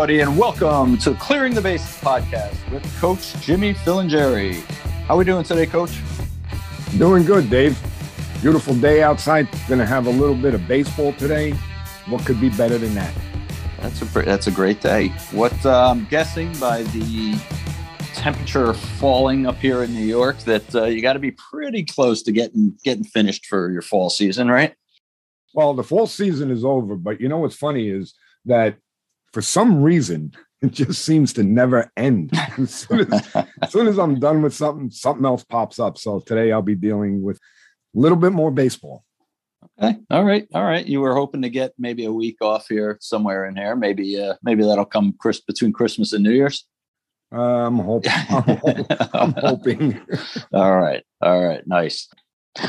everybody, and welcome to Clearing the Bases podcast with Coach Jimmy Filingeri. How are we doing today, Coach? Doing good, Dave. Beautiful day outside. Going to have a little bit of baseball today. What could be better than that? That's a that's a great day. What uh, I'm guessing by the temperature falling up here in New York that uh, you got to be pretty close to getting getting finished for your fall season, right? Well, the fall season is over, but you know what's funny is that for some reason it just seems to never end. as, soon as, as soon as I'm done with something, something else pops up. So today I'll be dealing with a little bit more baseball. Okay. All right. All right. You were hoping to get maybe a week off here somewhere in here. Maybe uh maybe that'll come Chris between Christmas and New Year's. I'm hoping. I'm, I'm hoping. All right. All right. Nice.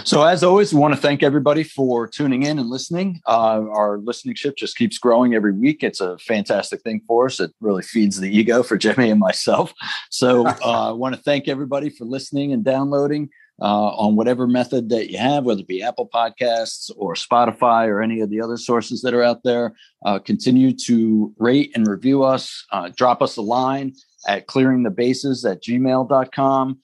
So, as always, we want to thank everybody for tuning in and listening. Uh, our listening ship just keeps growing every week. It's a fantastic thing for us. It really feeds the ego for Jimmy and myself. So, uh, I want to thank everybody for listening and downloading uh, on whatever method that you have, whether it be Apple Podcasts or Spotify or any of the other sources that are out there. Uh, continue to rate and review us. Uh, drop us a line at clearingthebases at gmail.com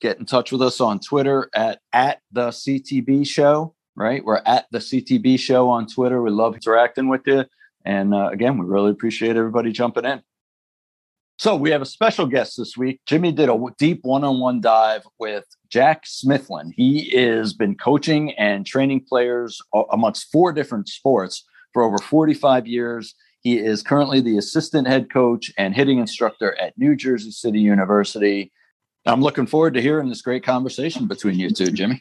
get in touch with us on Twitter at at the CTB show. Right, we're at the CTB show on Twitter. We love interacting with you, and uh, again, we really appreciate everybody jumping in. So we have a special guest this week. Jimmy did a deep one-on-one dive with Jack Smithlin. He has been coaching and training players amongst four different sports for over 45 years. He is currently the assistant head coach and hitting instructor at New Jersey City University. I'm looking forward to hearing this great conversation between you two, Jimmy.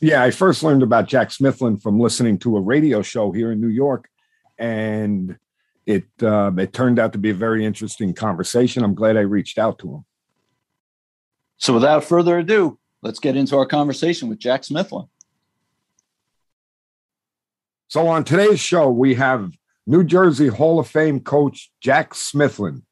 Yeah, I first learned about Jack Smithlin from listening to a radio show here in New York, and it uh, it turned out to be a very interesting conversation. I'm glad I reached out to him. So, without further ado, let's get into our conversation with Jack Smithlin. So, on today's show, we have New Jersey Hall of Fame coach Jack Smithlin.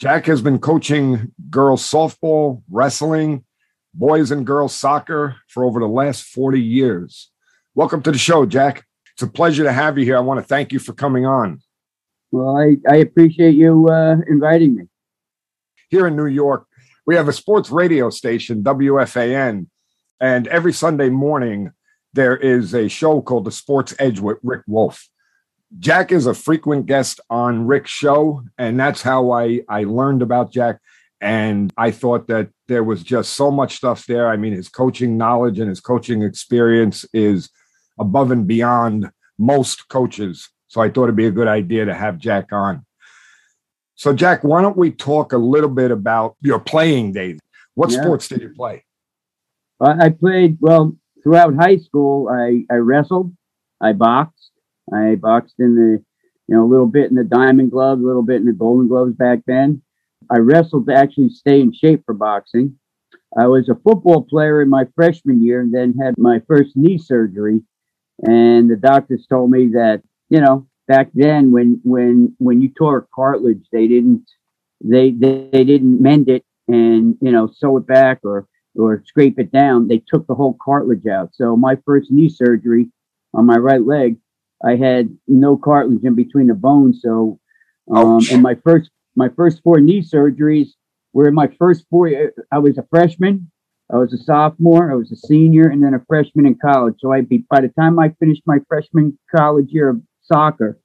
Jack has been coaching girls softball, wrestling, boys and girls soccer for over the last 40 years. Welcome to the show, Jack. It's a pleasure to have you here. I want to thank you for coming on. Well, I, I appreciate you uh, inviting me. Here in New York, we have a sports radio station, WFAN, and every Sunday morning there is a show called The Sports Edge with Rick Wolff. Jack is a frequent guest on Rick's show, and that's how I I learned about Jack. And I thought that there was just so much stuff there. I mean, his coaching knowledge and his coaching experience is above and beyond most coaches. So I thought it'd be a good idea to have Jack on. So, Jack, why don't we talk a little bit about your playing days? What yeah. sports did you play? I played well throughout high school. I, I wrestled, I boxed, I boxed in the, you know, a little bit in the diamond gloves, a little bit in the golden gloves back then. I wrestled to actually stay in shape for boxing. I was a football player in my freshman year and then had my first knee surgery. And the doctors told me that, you know, back then when when when you tore cartilage, they didn't they they, they didn't mend it and you know sew it back or or scrape it down. They took the whole cartilage out. So my first knee surgery on my right leg, I had no cartilage in between the bones. So, um, and my first my first four knee surgeries were in my first four. I was a freshman, I was a sophomore, I was a senior, and then a freshman in college. So I be by the time I finished my freshman college year of soccer,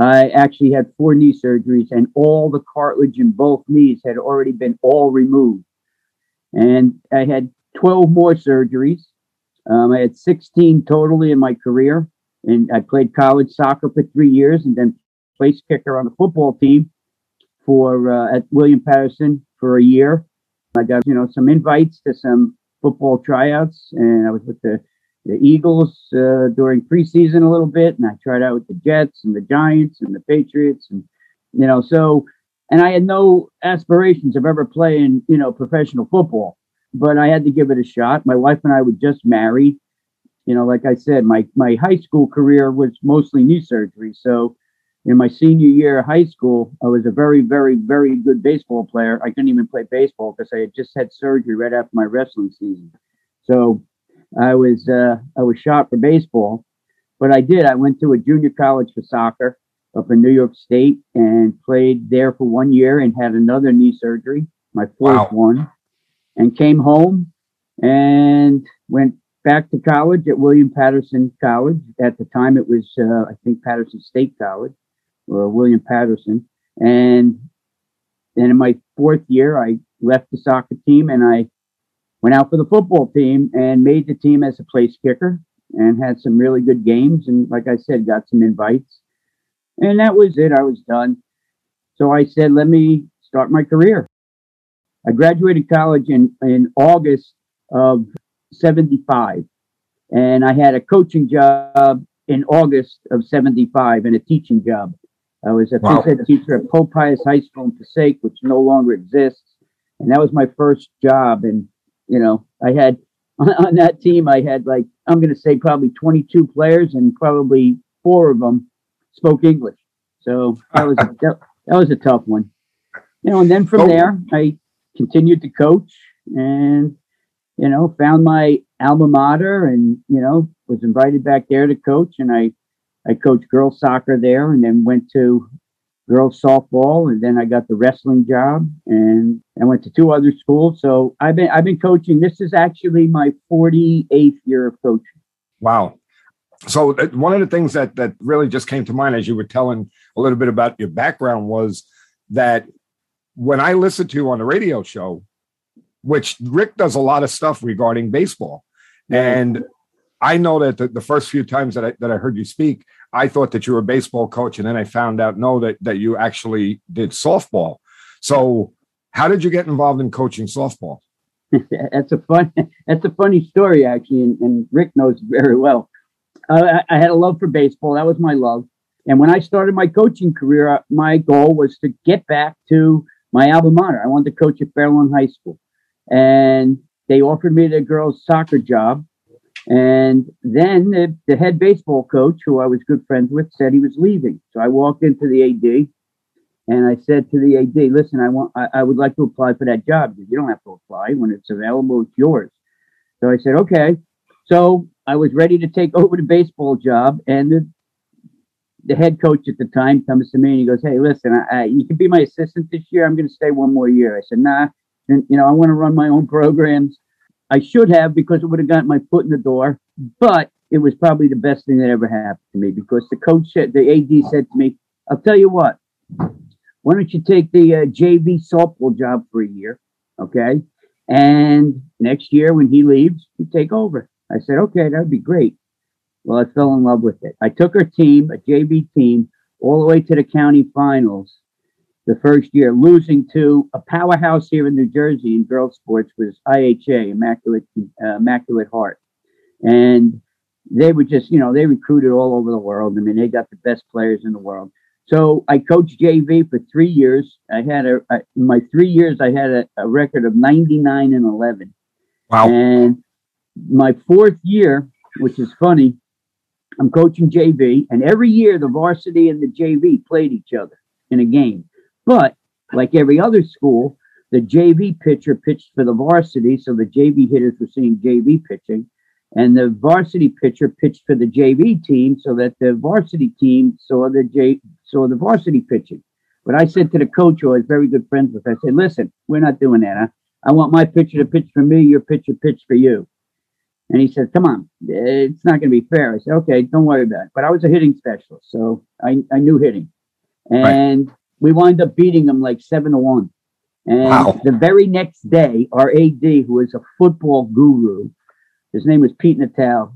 I actually had four knee surgeries, and all the cartilage in both knees had already been all removed. And I had 12 more surgeries. Um, I had 16 totally in my career and I played college soccer for three years, and then place kicker on the football team for uh, at William Paterson for a year. I got you know some invites to some football tryouts, and I was with the the Eagles uh, during preseason a little bit, and I tried out with the Jets and the Giants and the Patriots, and you know so. And I had no aspirations of ever playing, you know, professional football, but I had to give it a shot. My wife and I were just married you know, like I said, my my high school career was mostly knee surgery. So in my senior year of high school, I was a very, very, very good baseball player. I couldn't even play baseball because I had just had surgery right after my wrestling season. So I was uh, I was shot for baseball, but I did. I went to a junior college for soccer, up in New York State and played there for one year and had another knee surgery, my fourth wow. one, and came home and went back to college at William Paterson College. At the time, it was, uh, I think, Paterson State College or William Paterson. And then in my fourth year, I left the soccer team and I went out for the football team and made the team as a place kicker and had some really good games. And like I said, got some invites. And that was it. I was done. So I said, let me start my career. I graduated college in, in August of 75. And I had a coaching job in August of 75 and a teaching job. I was a wow. phys ed teacher at Pope Pius High School in Passaic, which no longer exists. And that was my first job. And, you know, I had on, that team, I had like, I'm going to say probably 22 players and probably four of them spoke English. So that was, a, that, that was a tough one. You know, and then from oh. there, I continued to coach and, you know, found my alma mater and, you know, was invited back there to coach. And I, I coached girls soccer there and then went to girls softball and then I got the wrestling job and I went to two other schools. So I've been I've been coaching. This is actually my 48th year of coaching. Wow. So uh, one of the things that that really just came to mind as you were telling a little bit about your background was that when I listened to you on the radio show, which Rick does a lot of stuff regarding baseball. And I know that the, the, first few times that I, that I heard you speak, I thought that you were a baseball coach, and then I found out no that that you actually did softball. So, how did you get involved in coaching softball? that's a fun that's a funny story actually, and, and Rick knows very well. Uh, I, I had a love for baseball; that was my love. And when I started my coaching career, uh, my goal was to get back to my alma mater. I wanted to coach at Fairlawn High School, and they offered me the girls' soccer job and then the, the, head baseball coach, who I was good friends with, said he was leaving. So I walked into the AD and I said to the AD, listen, I want I, I would like to apply for that job. Said, you don't have to apply. When it's available, it's yours. So I said, okay. So I was ready to take over the baseball job. And the, the head coach at the time comes to me and he goes, Hey, listen, I, I, you can be my assistant this year. I'm going to stay one more year. I said, Nah, and, you know, I want to run my own programs. I should have because it would have gotten my foot in the door, but it was probably the best thing that ever happened to me because the coach said, the AD said to me, I'll tell you what, why don't you take the uh, JV softball job for a year? Okay. And next year when he leaves, you take over. I said, okay, that would be great. Well, I fell in love with it. I took our team, a JV team, all the way to the county finals the first year. Losing to a powerhouse here in New Jersey in girls sports was IHA, Immaculate uh, Immaculate Heart, and they were just you know they recruited all over the world. I mean, they got the best players in the world. So I coached JV for three years. I had a, a in my three years I had a, a record of 99 and 11. Wow. And my fourth year, which is funny, I'm coaching JV, and every year the varsity and the JV played each other in a game. But like every other school, the JV pitcher pitched for the varsity, so the JV hitters were seeing JV pitching, and the varsity pitcher pitched for the JV team, so that the varsity team saw the J saw the varsity pitching. But I said to the coach, who I was very good friends with, I said, "Listen, we're not doing that. Huh? I want my pitcher to pitch for me, your pitcher pitch for you." And he said, "Come on, it's not going to be fair." I said, "Okay, don't worry about it." But I was a hitting specialist, so I, I knew hitting, and right we wind up beating them like seven to one. And wow. the very next day, our AD, who is a football guru, his name was Pete Natal,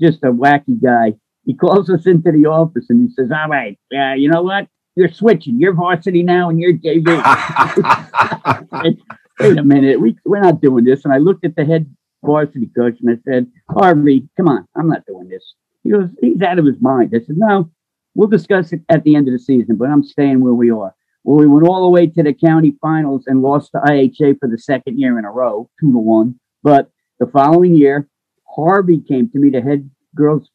just a wacky guy. He calls us into the office and he says, "All right, uh, you know what? You're switching. You're varsity now, and you're JV." Wait a minute, we we're not doing this. And I looked at the head varsity coach and I said, "Harvey, come on, I'm not doing this." He goes, "He's out of his mind." I said, "No, We'll discuss it at the end of the season, but I'm staying where we are. Well, we went all the way to the county finals and lost to IHA for the second year in a row, two to one. But the following year, Harvey came to me, the head girls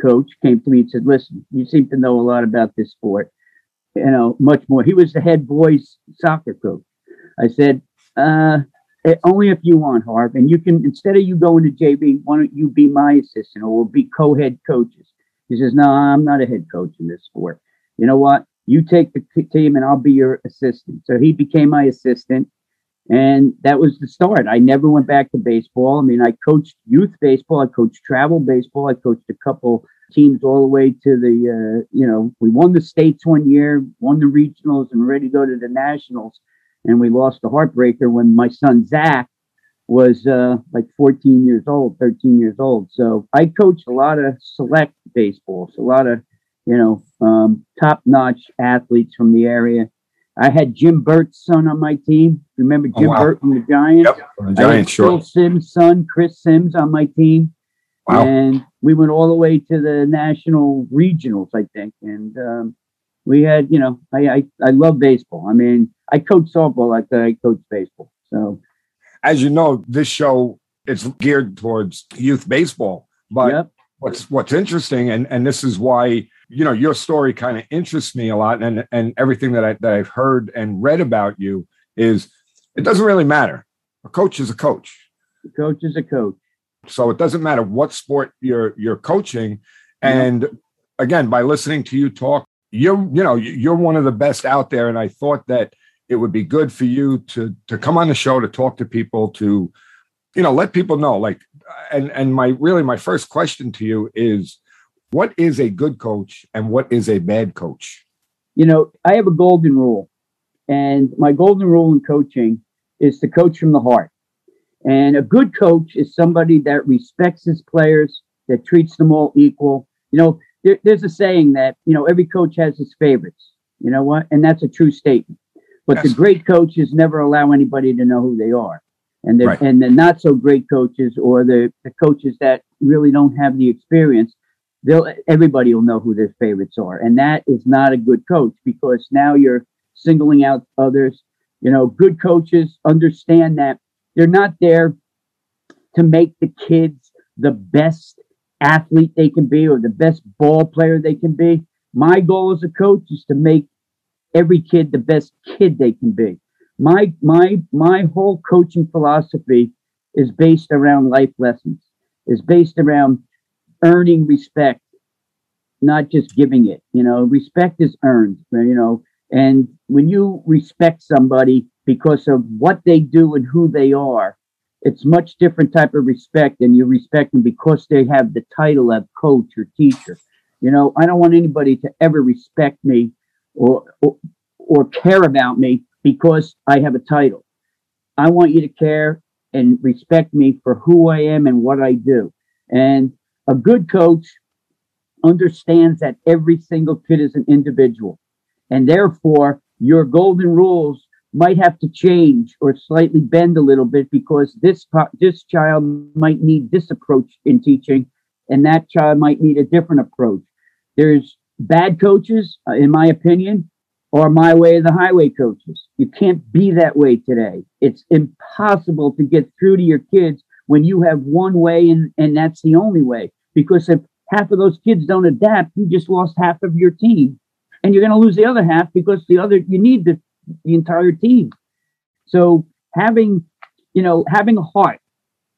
coach came to me and said, Listen, you seem to know a lot about this sport, you know, much more. He was the head boys soccer coach. I said, uh, eh, only if you want, Harv, and you can instead of you going to JV, why don't you be my assistant or we'll be co-head coaches? He says, No, I'm not a head coach in this sport. you know what? You take the team and I'll be your assistant. So he became my assistant. And that was the start. I never went back to baseball. I mean, I coached youth baseball, I coached travel baseball, I coached a couple teams all the way to the, uh, you know, we won the states one year, won the regionals, and ready to go to the nationals. And we lost the heartbreaker when my son Zach was uh, like 14 years old, 13 years old. So I coached a lot of select baseballs, a lot of, you know, um, top notch athletes from the area. I had Jim Burt's son on my team. Remember oh, Jim oh, wow. Burt from the Giants? Yep, the Giants, sure. Phil Simms' son, Chris Simms, on my team. Wow. And we went all the way to the national regionals, I think. And um, we had, you know, I, I, I love baseball. I mean, I coach softball like I coach baseball. So, as you know, this show is geared towards youth baseball. But yep. what's what's interesting, and and this is why you know your story kind of interests me a lot and and everything that I that I've heard and read about you is it doesn't really matter. A coach is a coach. A coach is a coach. So it doesn't matter what sport you're you're coaching. And again, by listening to you talk, you're you know you're one of the best out there. And I thought that it would be good for you to to come on the show to talk to people to you know let people know like and and my really my first question to you is what is a good coach and what is a bad coach? You know, I have a golden rule. And my golden rule in coaching is to coach from the heart. And a good coach is somebody that respects his players, that treats them all equal. You know, there, there's a saying that, you know, every coach has his favorites. You know what? And that's a true statement. But yes. the great coaches never allow anybody to know who they are. And the, right. and the not so great coaches or the, the coaches that really don't have the experience, they'll everybody will know who their favorites are, and that is not a good coach because now you're singling out others. You know, good coaches understand that they're not there to make the kids the best athlete they can be or the best ball player they can be. My goal as a coach is to make every kid the best kid they can be. My my my whole coaching philosophy is based around life lessons. Is based around earning respect, not just giving it. You know, respect is earned, you know, and when you respect somebody because of what they do and who they are, it's much different type of respect than you respect them because they have the title of coach or teacher. You know, I don't want anybody to ever respect me or, or, or care about me because I have a title. I want you to care and respect me for who I am and what I do. And a good coach understands that every single kid is an individual. And therefore, your golden rules might have to change or slightly bend a little bit because this this child might need this approach in teaching and that child might need a different approach there's bad coaches uh, in my opinion or my way of the highway coaches you can't be that way today it's impossible to get through to your kids when you have one way and, and that's the only way. Because if half of those kids don't adapt, you just lost half of your team. And you're going to lose the other half because the other, you need the, the entire team. So having, you know, having a heart.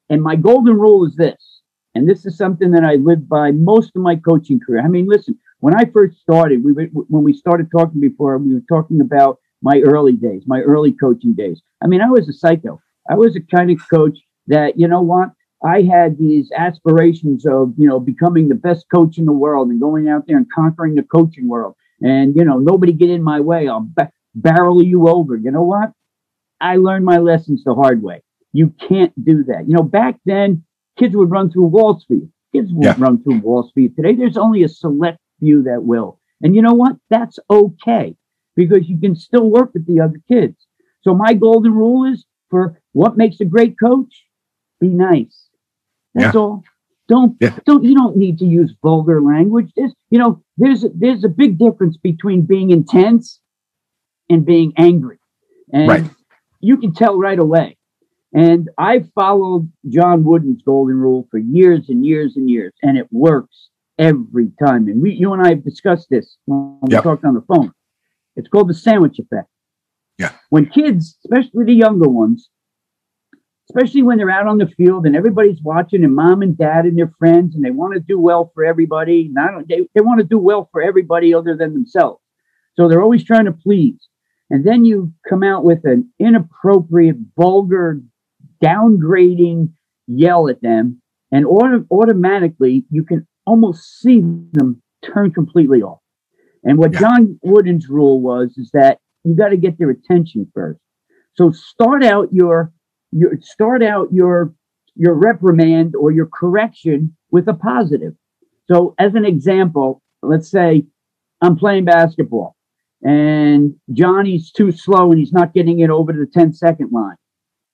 And my golden rule is this, and this is something that I lived by most of my coaching career. I mean, listen, when I first started, we were, when we started talking before, we were talking about my early days, my early coaching days. I mean, I was a psycho. I was a kind of coach that, you know what, I had these aspirations of, you know, becoming the best coach in the world and going out there and conquering the coaching world. And, you know, nobody get in my way. I'll ba- barrel you over. You know what? I learned my lessons the hard way. You can't do that. You know, back then, kids would run through Wall Street. Kids won't yeah. run through Wall Street. Today, there's only a select few that will. And you know what? That's okay because you can still work with the other kids. So my golden rule is for what makes a great coach? be nice. That's yeah. all. Don't yeah. don't you don't need to use vulgar language. There's you know there's a, there's a big difference between being intense and being angry, and right. you can tell right away. And I've followed John Wooden's golden rule for years and years and years, and it works every time. And we, you and I have discussed this when we yep. talked on the phone. It's called the sandwich effect. Yeah. When kids, especially the younger ones, especially when they're out on the field and everybody's watching and mom and dad and their friends and they want to do well for everybody. Not they, they want to do well for everybody other than themselves. So they're always trying to please. And then you come out with an inappropriate, vulgar, downgrading yell at them. And auto- automatically, you can almost see them turn completely off. And what Yeah. John Wooden's rule was is that you got to get their attention first. So start out your your start out your your reprimand or your correction with a positive. So as an example, let's say I'm playing basketball and Johnny's too slow and he's not getting it over to the 10 second line.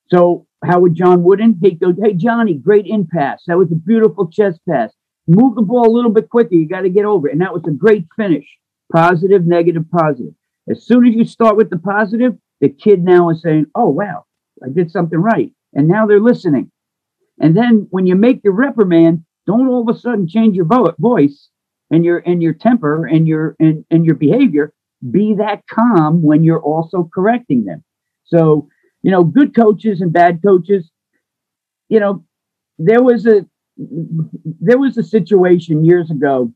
So how would John Wooden? He'd go, Hey Johnny, great in pass. That was a beautiful chest pass. Move the ball a little bit quicker. You got to get over it. And that was a great finish. Positive, negative, positive. As soon as you start with the positive, the kid now is saying, Oh wow, I did something right. And now they're listening. And then when you make your reprimand, don't all of a sudden change your vo- voice and your and your temper and your and, and your behavior. Be that calm when you're also correcting them. So, you know, good coaches and bad coaches, you know, there was a there was a situation years ago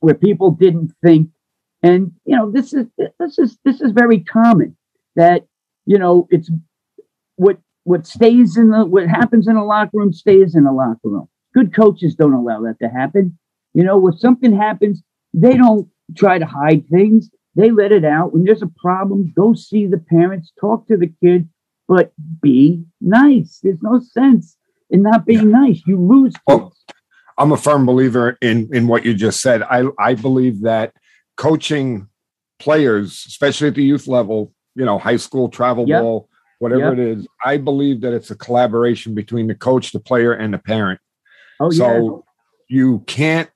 where people didn't think and you know this is this is this is very common that you know it's what what stays in the what happens in a locker room stays in a locker room. Good coaches don't allow that to happen. You know, when something happens, they don't try to hide things. They let it out. When there's a problem, go see the parents, talk to the kid, but be nice. There's no sense in not being nice. You lose. Oh, well, I'm a firm believer in in what you just said. I I believe that coaching players, especially at the youth level, you know, high school, travel Yep. ball, whatever Yep. it is, I believe that it's a collaboration between the coach, the player, and the parent. oh yeah. So you can't,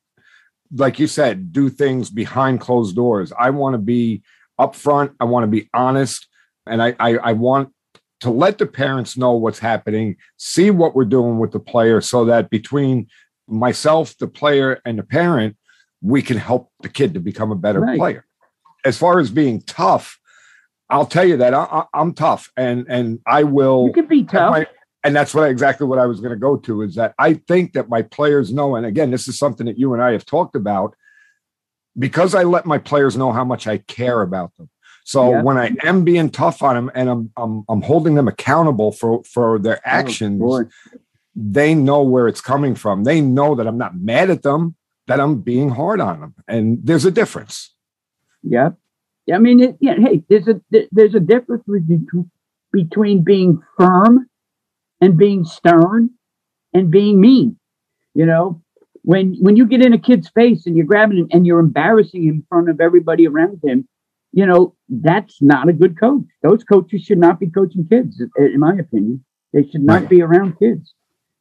like you said, do things behind closed doors. I want to be upfront. I want to be honest, and I, I I want to let the parents know what's happening, see what we're doing with the player, so that between myself, the player, and the parent, we can help the kid to become a better Right. player. As far as being tough, I'll tell you that I, I'm tough, and and I will You can be tough. my- and that's what exactly what I was going to go to is that I think that my players know, and again, this is something that you and I have talked about, because I let my players know how much I care about them. So Yeah. when I am being tough on them and I'm I'm I'm holding them accountable for for their oh, actions, Oh, they know where it's coming from. They know that I'm not mad at them, that I'm being hard on them, and there's a difference. Yeah. I mean, it, yeah, hey, there's a there's a difference between between being firm and being stern and being mean. You know, when when you get in a kid's face and you're grabbing him and you're embarrassing him in front of everybody around him, you know, that's not a good coach. Those coaches should not be coaching kids, in my opinion. They should not Right. be around kids.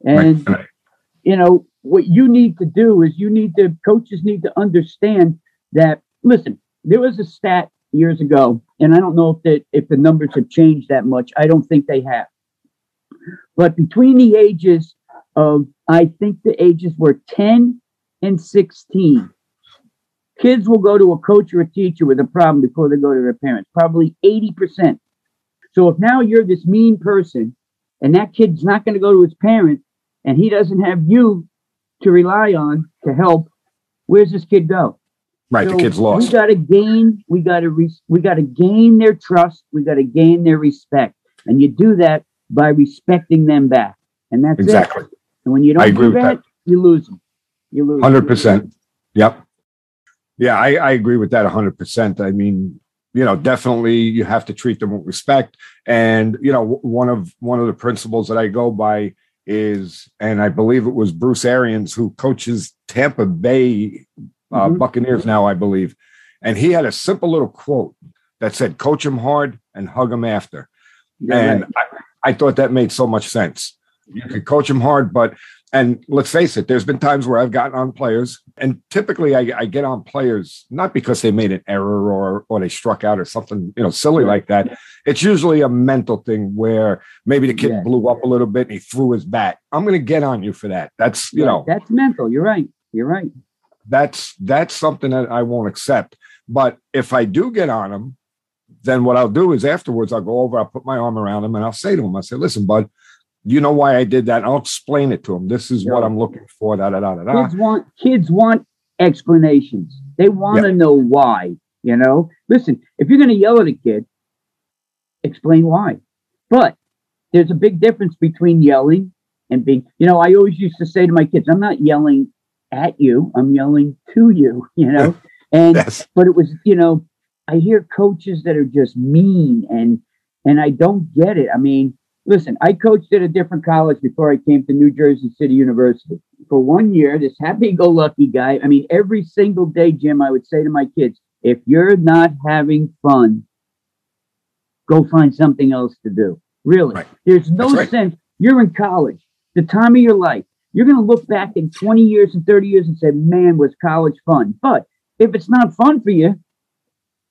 And Right. you know what you need to do is you need to coaches need to understand that listen there was a stat years ago and i don't know if the if the numbers have changed that much i don't think they have but between the ages of i think the ages were 10 and 16 kids will go to a coach or a teacher with a problem before they go to their parents probably 80% so if now you're this mean person and that kid's not going to go to his parents and he doesn't have you to rely on to help, where's this kid go? Right, So the kid's lost. We got to gain. We got to. Re- we got to gain their trust. We got to gain their respect, and you do that by respecting them back. And that's Exactly, it. And when you don't I agree do that, that. you lose them. You lose. hundred percent. Yep. Yeah, I, I agree with that hundred percent. I mean, you know, definitely you have to treat them with respect. And you know, one of one of the principles that I go by is, and I believe it was Bruce Arians who coaches Tampa Bay uh, Mhm. Buccaneers now, I believe, and he had a simple little quote that said, "Coach them hard and hug them after." You're and right. I, I thought that made so much sense. You could coach them hard, but and let's face it, there's been times where I've gotten on players, and typically I, I get on players not because they made an error or or they struck out or something you know silly like that. It's usually a mental thing where maybe the kid Yeah. blew up a little bit and he threw his bat. I'm going to get on you for that. That's you Right. know that's mental. You're right. You're right. that's that's something that I won't accept. But if I do get on him, then what I'll do is afterwards I'll go over, I'll put my arm around him, and I'll say to him, I say, "Listen, bud, you know why I did that." I'll explain it to him. This is what I'm looking for. Da da da da da. Kids want kids want explanations. They want to know why. You know, listen, if you're going to yell at a kid, explain why. But there's a big difference between yelling and being, you know, I always used to say to my kids, I'm not yelling at you, I'm yelling to you, you know, and, yes. but it was, you know, I hear coaches that are just mean and, and I don't get it. I mean, listen, I coached at a different college before I came to New Jersey City University. For one year, this happy go lucky guy, I mean, every single day, Jim, I would say to my kids, if you're not having fun, go find something else to do. Really. Right. There's no right. sense. You're in college, the time of your life. You're going to look back in 20 years and 30 years and say, man, was college fun. But if it's not fun for you,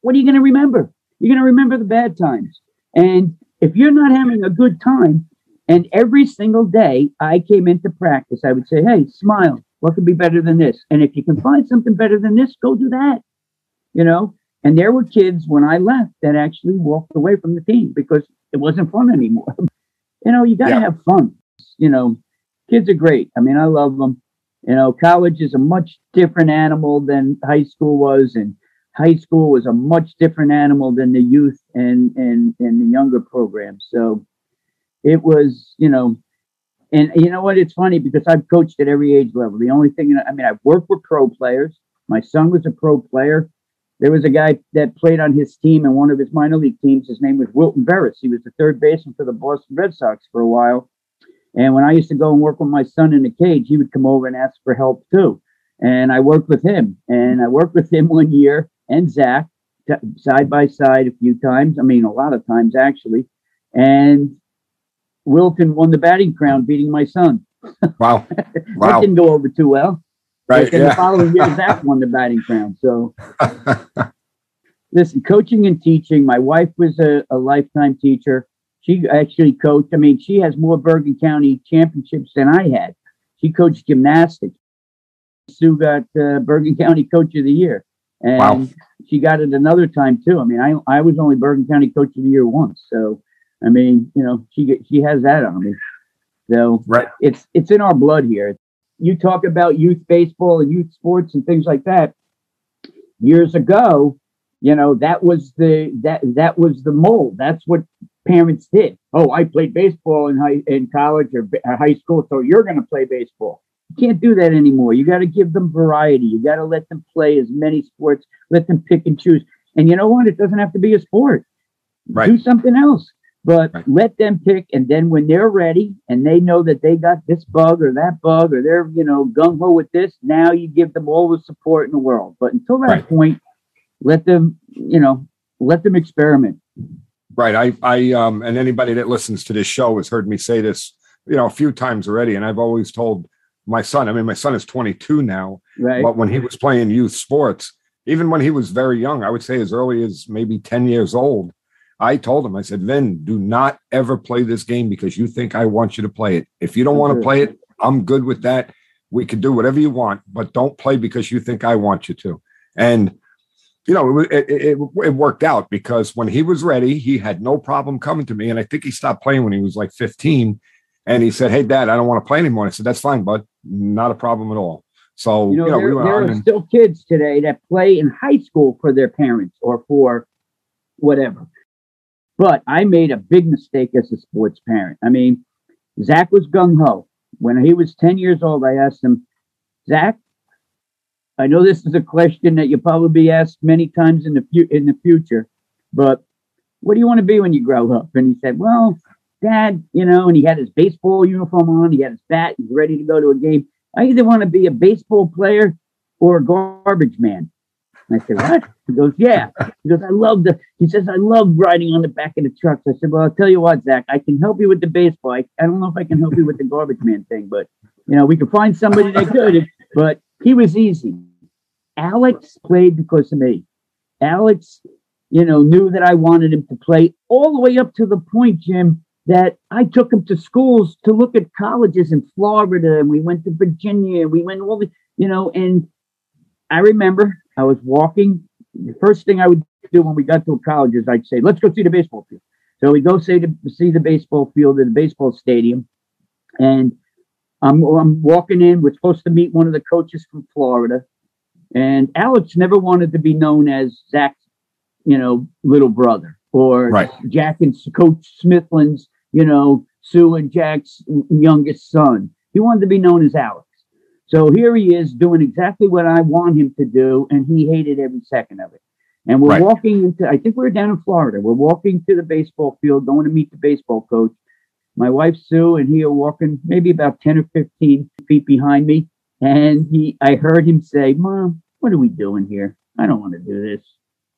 what are you going to remember? You're going to remember the bad times. And if you're not having a good time, and every single day I came into practice, I would say, hey, smile. What could be better than this? And if you can find something better than this, go do that. You know, and there were kids when I left that actually walked away from the team because it wasn't fun anymore. you know, you got to yeah. have fun. You know, kids are great. I mean, I love them. You know, college is a much different animal than high school was, and high school was a much different animal than the youth and and and the younger program. So it was, you know, and you know what? It's funny because I've coached at every age level. The only thing, I mean, I've worked with pro players. My son was a pro player. There was a guy that played on his team and one of his minor league teams. His name was Wilton Veras. He was the third baseman for the Boston Red Sox for a while. And when I used to go and work with my son in the cage, he would come over and ask for help too. And I worked with him. And I worked with him one year and Zach t- side by side a few times. I mean, a lot of times actually. And Wilton won the batting crown, beating my son. Wow. wow. that didn't go over too well. Right. And yeah. the following year, Zach won the batting crown. So, listen, coaching and teaching. My wife was a, a lifetime teacher. She actually coached. I mean, she has more Bergen County championships than I had. She coached gymnastics. Sue got uh, Bergen County Coach of the Year, and wow. she got it another time too. I mean, I I was only Bergen County Coach of the Year once, so I mean, you know, she she has that on me. So right. it's it's in our blood here you talk about youth baseball and youth sports and things like that. Years ago, you know, that was the that that was the mold. That's what parents did. Oh, I played baseball in high in college or, or high school, so you're going to play baseball. You can't do that anymore. You got to give them variety. You got to let them play as many sports. Let them pick and choose. And you know what? It doesn't have to be a sport. Right. Do something else but right. let them pick and then when they're ready and they know that they got this bug or that bug or they're you know gung-ho with this now you give them all the support in the world but until that right. point let them you know let them experiment right i i um and anybody that listens to this show has heard me say this you know a few times already and i've always told my son i mean my son is 22 now right but when he was playing youth sports even when he was very young i would say as early as maybe 10 years old I told him, I said, Vin, do not ever play this game because you think I want you to play it. If you don't want to mm-hmm. play it, I'm good with that. We can do whatever you want, but don't play because you think I want you to. And you know, it, it, it, it, worked out because when he was ready, he had no problem coming to me. And I think he stopped playing when he was like 15. And he said, Hey, dad, I don't want to play anymore. I said, That's fine, bud. Not a problem at all. So, you know, you know there, we there are and- still kids today that play in high school for their parents or for whatever. But I made a big mistake as a sports parent. I mean, Zach was gung ho. When he was 10 years old, I asked him, Zach, I know this is a question that you'll probably be asked many times in the, fu- in the future, but what do you want to be when you grow up? And he said, Well, Dad, you know, and he had his baseball uniform on, he had his bat, he's ready to go to a game. I either want to be a baseball player or a garbage man. And I said, What? He goes, Yeah. He goes, I love the, he says, I love riding on the back of the trucks. I said, Well, I'll tell you what, Zach, I can help you with the baseball. I, I don't know if I can help you with the garbage man thing, but, you know, we can find somebody that could. But he was easy. Alex played because of me. Alex, you know, knew that I wanted him to play all the way up to the point, Jim, that I took him to schools to look at colleges in Florida and we went to Virginia and we went all the, you know, and I remember I was walking. The first thing I would do when we got to a college is I'd say, let's go see the baseball field. So we go see the, see the baseball field at the baseball stadium. And I'm, I'm walking in. We're supposed to meet one of the coaches from Florida. And Alex never wanted to be known as Zach's you know, little brother or Right. Jack and Coach Smithlin's, you know, Sue and Jack's youngest son. He wanted to be known as Alex. So here he is doing exactly what I want him to do, and he hated every second of it. And we're Right. walking into, I think we are down in Florida. We're walking to the baseball field, going to meet the baseball coach. My wife Sue and he are walking maybe about 10 or 15 feet behind me. And he, I heard him say, Mom, what are we doing here? I don't want to do this.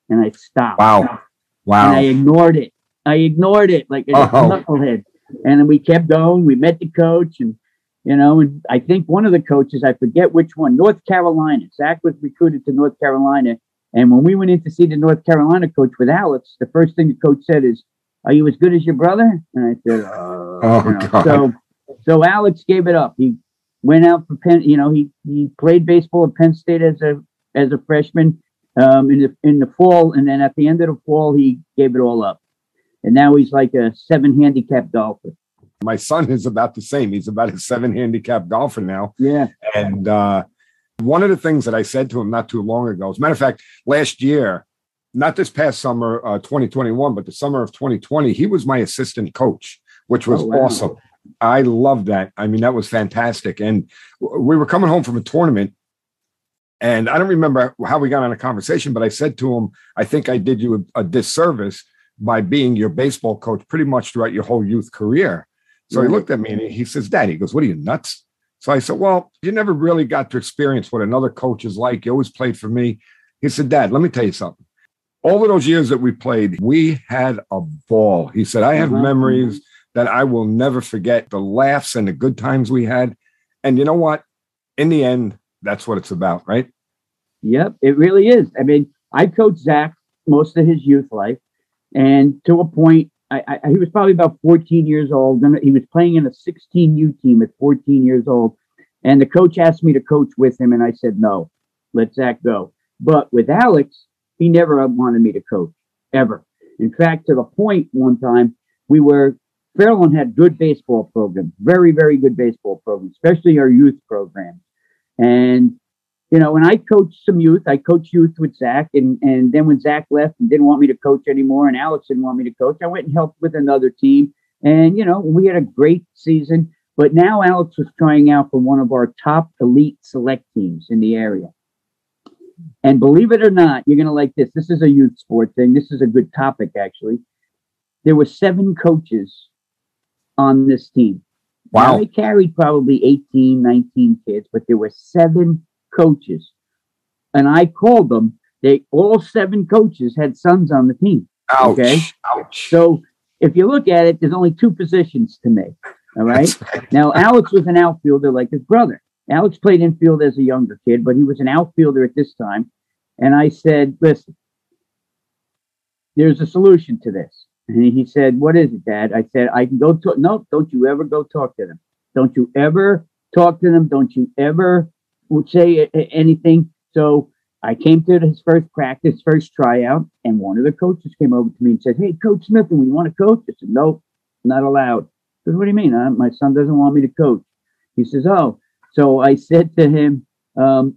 And I stopped. Wow. Wow. And I ignored it. I ignored it like a Oh. knucklehead. And then we kept going. We met the coach, and you know, and I think one of the coaches, I forget which one, North Carolina. Zach was recruited to North Carolina, and when we went in to see the North Carolina coach with Alex, the first thing the coach said is, "Are you as good as your brother?" And I said, uh, Oh, you know. God. So, so Alex gave it up. He went out for Penn. You know, he he played baseball at Penn State as a as a freshman um, in the in the fall, and then at the end of the fall, he gave it all up. And now he's like a seven handicap golfer. My son is about the same. He's about a seven handicap golfer now. Yeah. And uh, one of the things that I said to him not too long ago, as a matter of fact, last year, not this past summer, uh, 2021, but the summer of 2020, he was my assistant coach, which was Oh, wow. awesome. I loved that. I mean, that was fantastic. And we were coming home from a tournament. And I don't remember how we got on a conversation, but I said to him, I think I did you a, a disservice by being your baseball coach pretty much throughout your whole youth career. So he looked at me and he says, Dad, he goes, What are you nuts? So I said, Well, you never really got to experience what another coach is like. You always played for me. He said, Dad, let me tell you something. All of those years that we played, we had a ball. He said, I have Mhm. memories that I will never forget the laughs and the good times we had. And you know what? In the end, that's what it's about, right? Yep, it really is. I mean, I coached Zach most of his youth life, and to a point, I, I, he was probably about 14 years old. And he was playing in a 16U team at 14 years old, and the coach asked me to coach with him, and I said no, let Zach go. But with Alex, he never wanted me to coach ever. In fact, to the point one time we were Fairlawn had good baseball programs, very very good baseball programs, especially our youth program, and you know, when I coached some youth, I coached youth with Zach, and and then when Zach left and didn't want me to coach anymore, and Alex didn't want me to coach, I went and helped with another team, and you know, we had a great season. But now Alex was trying out for one of our top elite select teams in the area. And believe it or not, you're going to like this. This is a youth sport thing. This is a good topic, actually. There were seven coaches on this team. Now, Wow. they carried probably 18, 19 kids, but there were seven coaches. And I called them. They all seven coaches had sons on the team. Ouch. Okay. Ouch. So if you look at it, there's only two positions to make. All right. Now, Alex was an outfielder like his brother. Alex played infield as a younger kid, but he was an outfielder at this time. And I said, listen, there's a solution to this. And he said, what is it, Dad? I said, I can go talk. No, don't you ever go talk to them. Don't you ever talk to them. Don't you ever say a- a- anything. So I came to his first practice, first tryout, and one of the coaches came over to me and said, Hey, Coach Smith, we want to coach? I said, Nope, not allowed. I said, What do you mean? My son doesn't want me to coach. He says, Oh, so I said to him, um,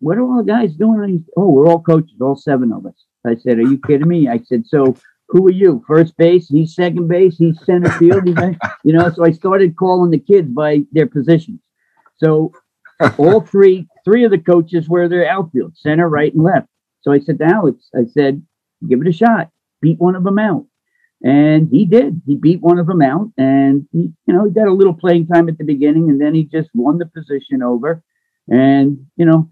What are all the guys doing? He- Oh, we're all coaches, all seven of us. I said, Are you kidding me? I said, So who are you? First base, he's second base, he's center field, he's, you know. So I started calling the kids by their positions. So all three three of the coaches were their outfield, center, right, and left. So I said to Alex, I said, give it a shot, beat one of them out. And he did. He beat one of them out, and he, you know, he got a little playing time at the beginning, and then he just won the position over. And you know,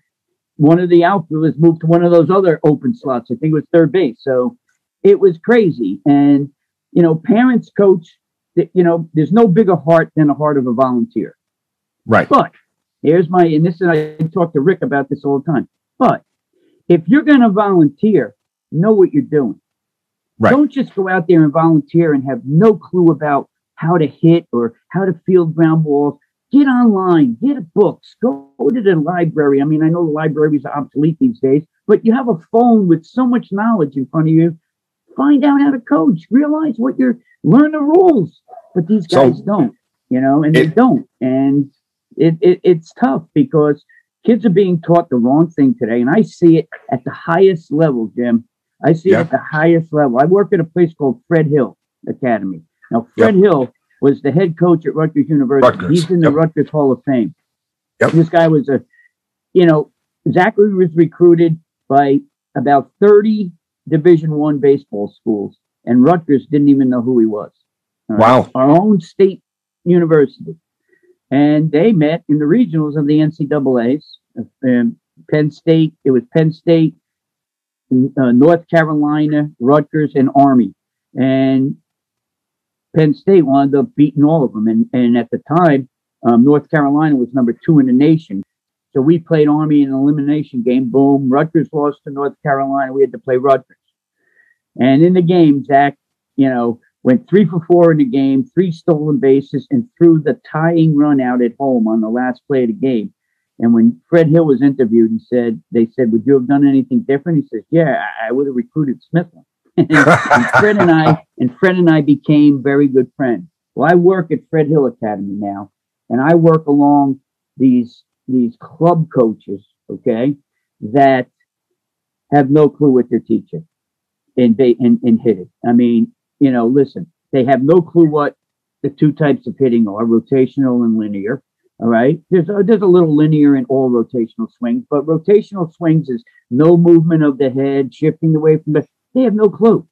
one of the outfielders moved to one of those other open slots. I think it was third base. So it was crazy. And you know, parents coach. You know, there's no bigger heart than the heart of a volunteer. Right. But here's my, and this is, I talk to Rick about this all the time. But if you're going to volunteer, know what you're doing. Right. Don't just go out there and volunteer and have no clue about how to hit or how to field ground balls. Get online, get books, go to the library. I mean, I know the libraries are obsolete these days, but you have a phone with so much knowledge in front of you. Find out how to coach, realize what you're, learn the rules. But these So- guys don't, you know, and they don't. And it, it it's tough because kids are being taught the wrong thing today, and I see it at the highest level, Jim. I see it at the highest level. I work at a place called Fred Hill Academy. Now, Fred yep. Hill was the head coach at Rutgers University. Rutgers. He's in the yep. Rutgers Hall of Fame. Yep. This guy was a, you know, Zachary was recruited by about 30 Division One baseball schools, and Rutgers didn't even know who he was. Wow. Our own state university. And they met in the regionals of the NCAAs. Um, Penn State, it was Penn State, uh, North Carolina, Rutgers, and Army. And Penn State wound up beating all of them. And, and at the time, um, North Carolina was number two in the nation. So we played Army in an elimination game. Boom. Rutgers lost to North Carolina. We had to play Rutgers. And in the game, Zach, you know, went three for four in the game, three stolen bases, and threw the tying run out at home on the last play of the game. And when Fred Hill was interviewed, he said, they said, would you have done anything different? He says, yeah, I would have recruited Smithland. and Fred and I, and Fred and I became very good friends. Well, I work at Fred Hill Academy now, and I work along these, these club coaches, okay, that have no clue what they're teaching in, in, in hitting. I mean, you know, listen, they have no clue what the two types of hitting are, rotational and linear. All right. There's a, there's a little linear in all rotational swings, but rotational swings is no movement of the head, shifting away from the. They have no clue.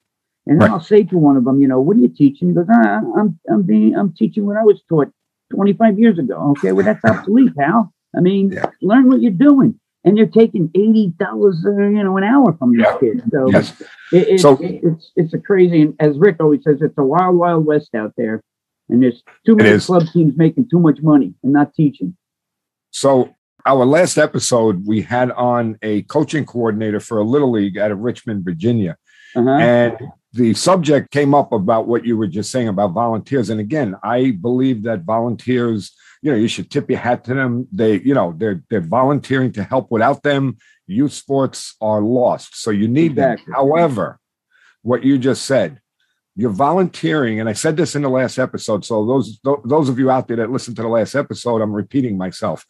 And right. I'll say to one of them, you know, what are you teaching? He goes, ah, I'm I'm being I'm teaching what I was taught 25 years ago. Okay, well that's obsolete, pal. I mean, yeah. learn what you're doing and they're taking eighty dollars, you know, an hour from these yeah. kids. So, yes. it, it, so it, it's it's a crazy, and as Rick always says, it's a wild, wild west out there, and there's too many club teams making too much money and not teaching. So, our last episode, we had on a coaching coordinator for a little league out of Richmond, Virginia, uh-huh. and the subject came up about what you were just saying about volunteers. And again, I believe that volunteers you know, you should tip your hat to them. They, you know, they're they're volunteering to help. Without them, youth sports are lost. So you need that. However, what you just said, you're volunteering, and I said this in the last episode. So those those of you out there that listened to the last episode, I'm repeating myself.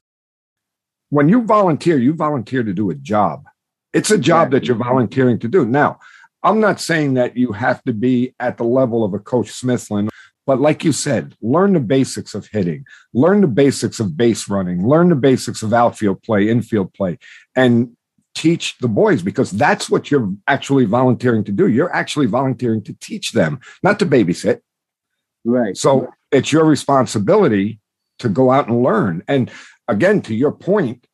When you volunteer, you volunteer to do a job. It's a job that you're volunteering to do. Now, I'm not saying that you have to be at the level of a Coach Smithland but like you said, learn the basics of hitting, learn the basics of base running, learn the basics of outfield play, infield play, and teach the boys because that's what you're actually volunteering to do. You're actually volunteering to teach them, not to babysit. Right. So it's your responsibility to go out and learn. And again, to your point,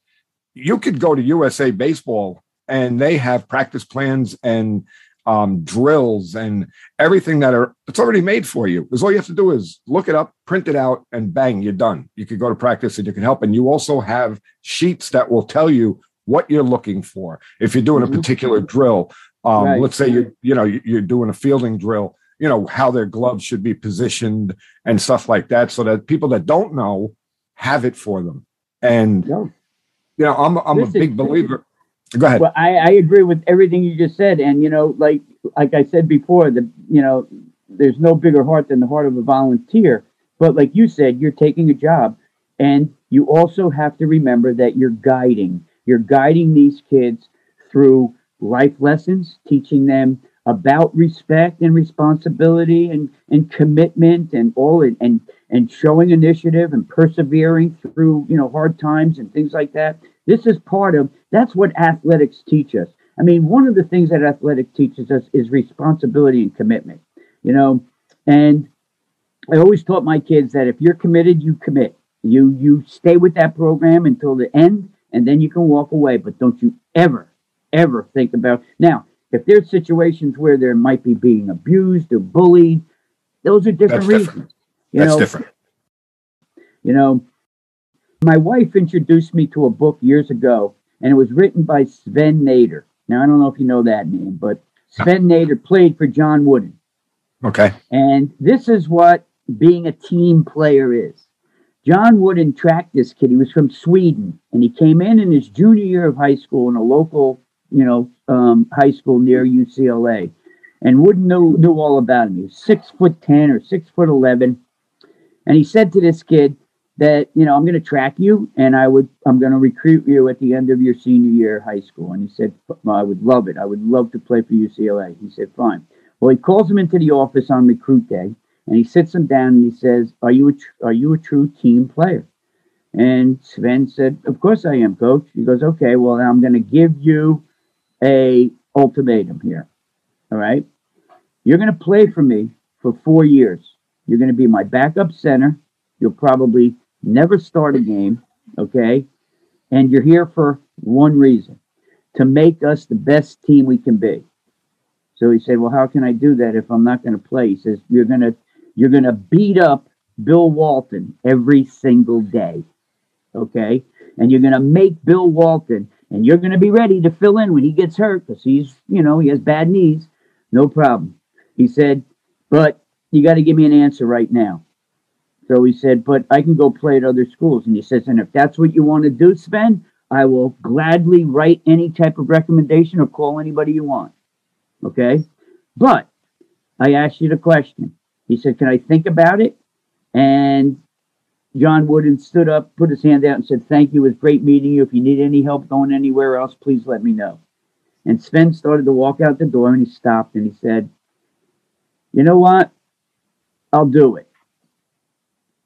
you could go to USA Baseball and they have practice plans and um, drills and everything that are it's already made for you. Because all you have to do is look it up, print it out, and bang, you're done. You can go to practice and you can help. And you also have sheets that will tell you what you're looking for. If you're doing a mm-hmm. particular drill, um, right. let's say you you know you're doing a fielding drill, you know how their gloves should be positioned and stuff like that, so that people that don't know have it for them. And yeah. you know, I'm I'm this a big believer. Go ahead. Well, I, I agree with everything you just said, and you know, like like I said before, the you know, there's no bigger heart than the heart of a volunteer. But like you said, you're taking a job, and you also have to remember that you're guiding. You're guiding these kids through life lessons, teaching them about respect and responsibility and, and commitment and all and, and and showing initiative and persevering through you know hard times and things like that this is part of that's what athletics teach us. I mean, one of the things that athletics teaches us is responsibility and commitment. You know, and I always taught my kids that if you're committed, you commit. You you stay with that program until the end, and then you can walk away. But don't you ever, ever think about now. If there's situations where there might be being abused or bullied, those are different That's reasons. Different. You That's know, different. You know, my wife introduced me to a book years ago, and it was written by Sven Nater. Now, I don't know if you know that name, but Sven Nater played for John Wooden. Okay. And this is what being a team player is. John Wooden tracked this kid. He was from Sweden, and he came in in his junior year of high school in a local, you know, um, high school near UCLA. And Wooden knew, knew all about him. He was six foot ten or six foot eleven. And he said to this kid, that you know I'm going to track you and I would I'm going to recruit you at the end of your senior year of high school. And he said, I would love it. I would love to play for UCLA. He said, fine. Well, he calls him into the office on recruit day and he sits him down and he says, "Are you a tr- are you a true team player?" And Sven said, "Of course I am, coach." He goes, "Okay, well I'm going to give you a ultimatum here. All right, you're going to play for me for four years. You're going to be my backup center. You'll probably never start a game. Okay, and you're here for one reason: to make us the best team we can be." So he said, "Well, how can I do that if I'm not going to play?" He says, "You're going to you're going to beat up Bill Walton every single day. Okay. And you're going to make Bill Walton, and you're going to be ready to fill in when he gets hurt because he's, you know, he has bad knees. No problem. He said, but you got to give me an answer right now. So he said, but I can go play at other schools. And he says, and if that's what you want to do, Sven, I will gladly write any type of recommendation or call anybody you want. Okay. But I asked you the question he said, Can I think about it? And John Wooden stood up, put his hand out, and said, Thank you. It was great meeting you. If you need any help going anywhere else, please let me know. And Sven started to walk out the door and he stopped and he said, You know what? I'll do it.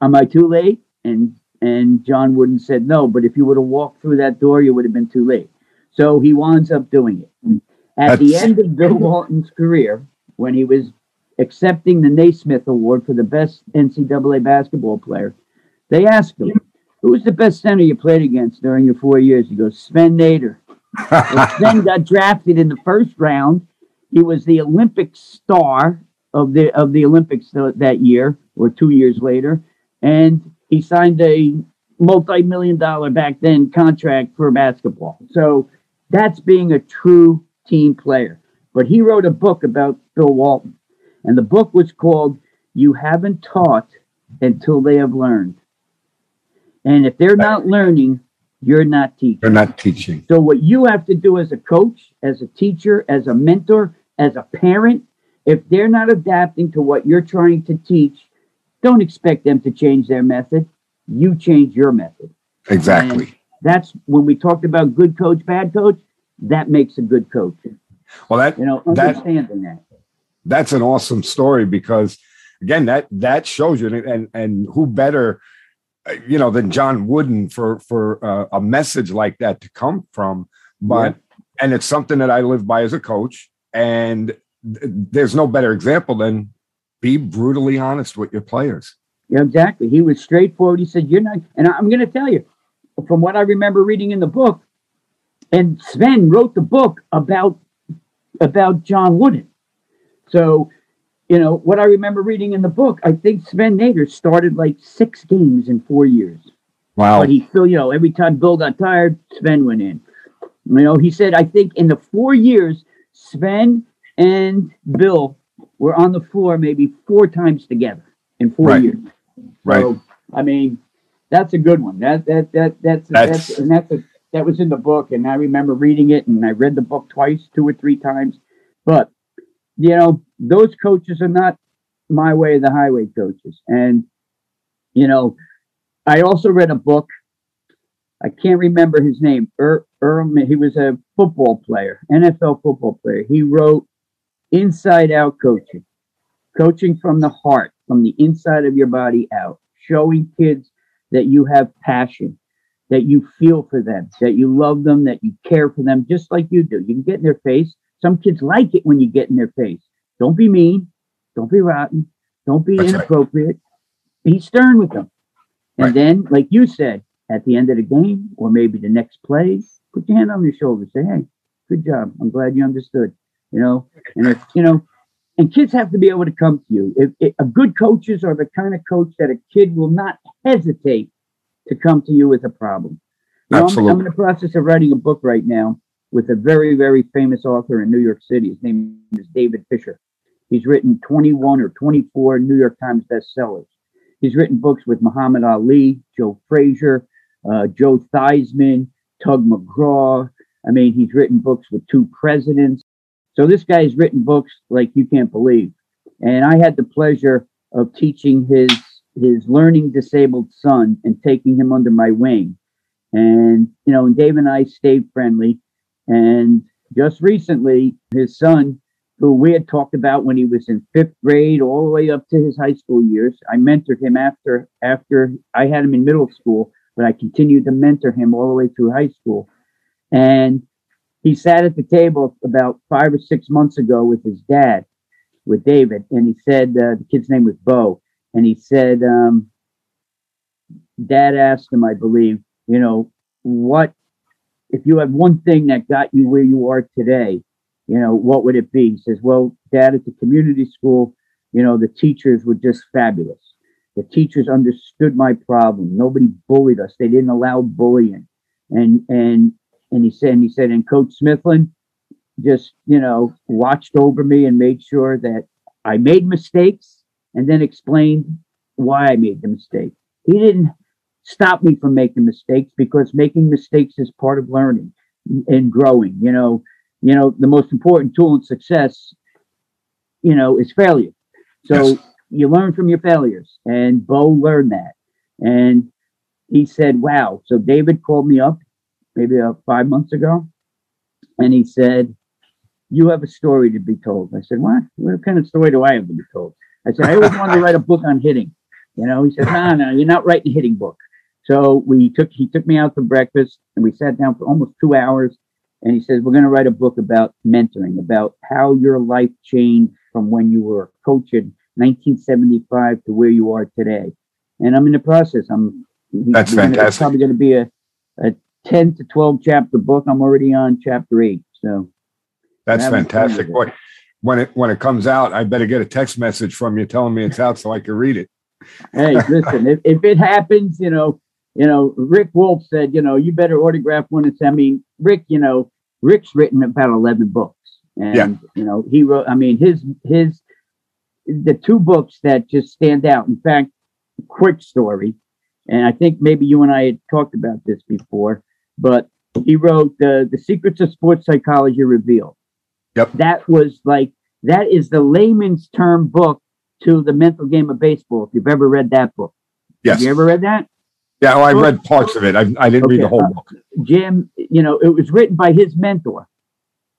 Am I too late? And and John Wooden said, No, but if you would have walked through that door, you would have been too late. So he winds up doing it. At That's... the end of Bill Walton's career, when he was accepting the Naismith Award for the best NCAA basketball player, they asked him, Who was the best center you played against during your four years? He goes, Sven Nater. Sven got drafted in the first round. He was the Olympic star of the of the Olympics that year or two years later, and he signed a multi-million dollar back then contract for basketball. So that's being a true team player. But he wrote a book about Bill Walton. And the book was called You Haven't Taught Until They Have Learned. And if they're not learning, you're not teaching. You're not teaching. So, what you have to do as a coach, as a teacher, as a mentor, as a parent, if they're not adapting to what you're trying to teach, don't expect them to change their method. You change your method. Exactly. And that's when we talked about good coach, bad coach. That makes a good coach. Well, that you know, understanding that, that that's an awesome story because again that that shows you and and who better you know than John Wooden for for uh, a message like that to come from but yeah. and it's something that I live by as a coach and th- there's no better example than be brutally honest with your players yeah exactly he was straightforward he said you're not and I'm going to tell you from what I remember reading in the book and Sven wrote the book about about John Wooden so, you know, what I remember reading in the book, I think Sven Nater started like six games in four years. Wow. But he still, you know, every time Bill got tired, Sven went in. You know, he said, I think in the four years, Sven and Bill were on the floor maybe four times together in four right. years. Right. So, I mean, that's a good one. That that that that's that's, that's and that's a, that was in the book, and I remember reading it, and I read the book twice, two or three times. But you know, those coaches are not my way of the highway coaches. And, you know, I also read a book. I can't remember his name. Er, Earl, he was a football player, NFL football player. He wrote Inside Out Coaching, coaching from the heart, from the inside of your body out, showing kids that you have passion, that you feel for them, that you love them, that you care for them, just like you do. You can get in their face, some kids like it when you get in their face. Don't be mean. Don't be rotten. Don't be That's inappropriate. Right. Be stern with them. And right. then, like you said, at the end of the game or maybe the next play, put your hand on their shoulder. Say, hey, good job. I'm glad you understood. You know, and if, you know, and kids have to be able to come to you. If, if, if good coaches are the kind of coach that a kid will not hesitate to come to you with a problem. You know, I'm, I'm in the process of writing a book right now with a very, very famous author in New York City. His name is David Fisher. He's written 21 or 24 New York Times bestsellers. He's written books with Muhammad Ali, Joe Frazier, uh, Joe Theismann, Tug McGraw. I mean, he's written books with two presidents. So this guy's written books like you can't believe. And I had the pleasure of teaching his his learning disabled son and taking him under my wing. And, you know, and Dave and I stayed friendly. And just recently, his son, who we had talked about when he was in fifth grade all the way up to his high school years, I mentored him after after I had him in middle school, but I continued to mentor him all the way through high school. And he sat at the table about five or six months ago with his dad, with David, and he said uh, the kid's name was Bo, and he said, um, Dad asked him, I believe, you know, what if you had one thing that got you where you are today, you know, what would it be? He says, Well, Dad, at the community school, you know, the teachers were just fabulous. The teachers understood my problem. Nobody bullied us. They didn't allow bullying. And and and he said, and he said, and Coach Smithlin just, you know, watched over me and made sure that I made mistakes and then explained why I made the mistake. He didn't stop me from making mistakes because making mistakes is part of learning and growing. You know, you know, the most important tool in success, you know, is failure. So yes. you learn from your failures. And Bo learned that. And he said, Wow. So David called me up maybe uh, five months ago. And he said, You have a story to be told. I said, What? What kind of story do I have to be told? I said, I always wanted to write a book on hitting. You know, he said, No, no, you're not writing a hitting book. So we took he took me out for breakfast and we sat down for almost two hours. And he says, We're going to write a book about mentoring, about how your life changed from when you were a coach in 1975 to where you are today. And I'm in the process. I'm that's fantastic. It's probably going to be a, a 10 to 12 chapter book. I'm already on chapter eight. So that's fantastic. Boy, when it when it comes out, I better get a text message from you telling me it's out so I can read it. hey, listen, if, if it happens, you know, you know, Rick Wolff said, you know, you better autograph one and send me. Rick, you know, Rick's written about 11 books. And, yeah. you know, he wrote, I mean, his, his, the two books that just stand out. In fact, quick story. And I think maybe you and I had talked about this before, but he wrote the, the Secrets of Sports Psychology Revealed. Yep. That was like, that is the layman's term book to the mental game of baseball. If you've ever read that book. Yes. Have you ever read that? Yeah, well, I read parts of it. I, I didn't okay. read the whole uh, book. Jim, you know, it was written by his mentor,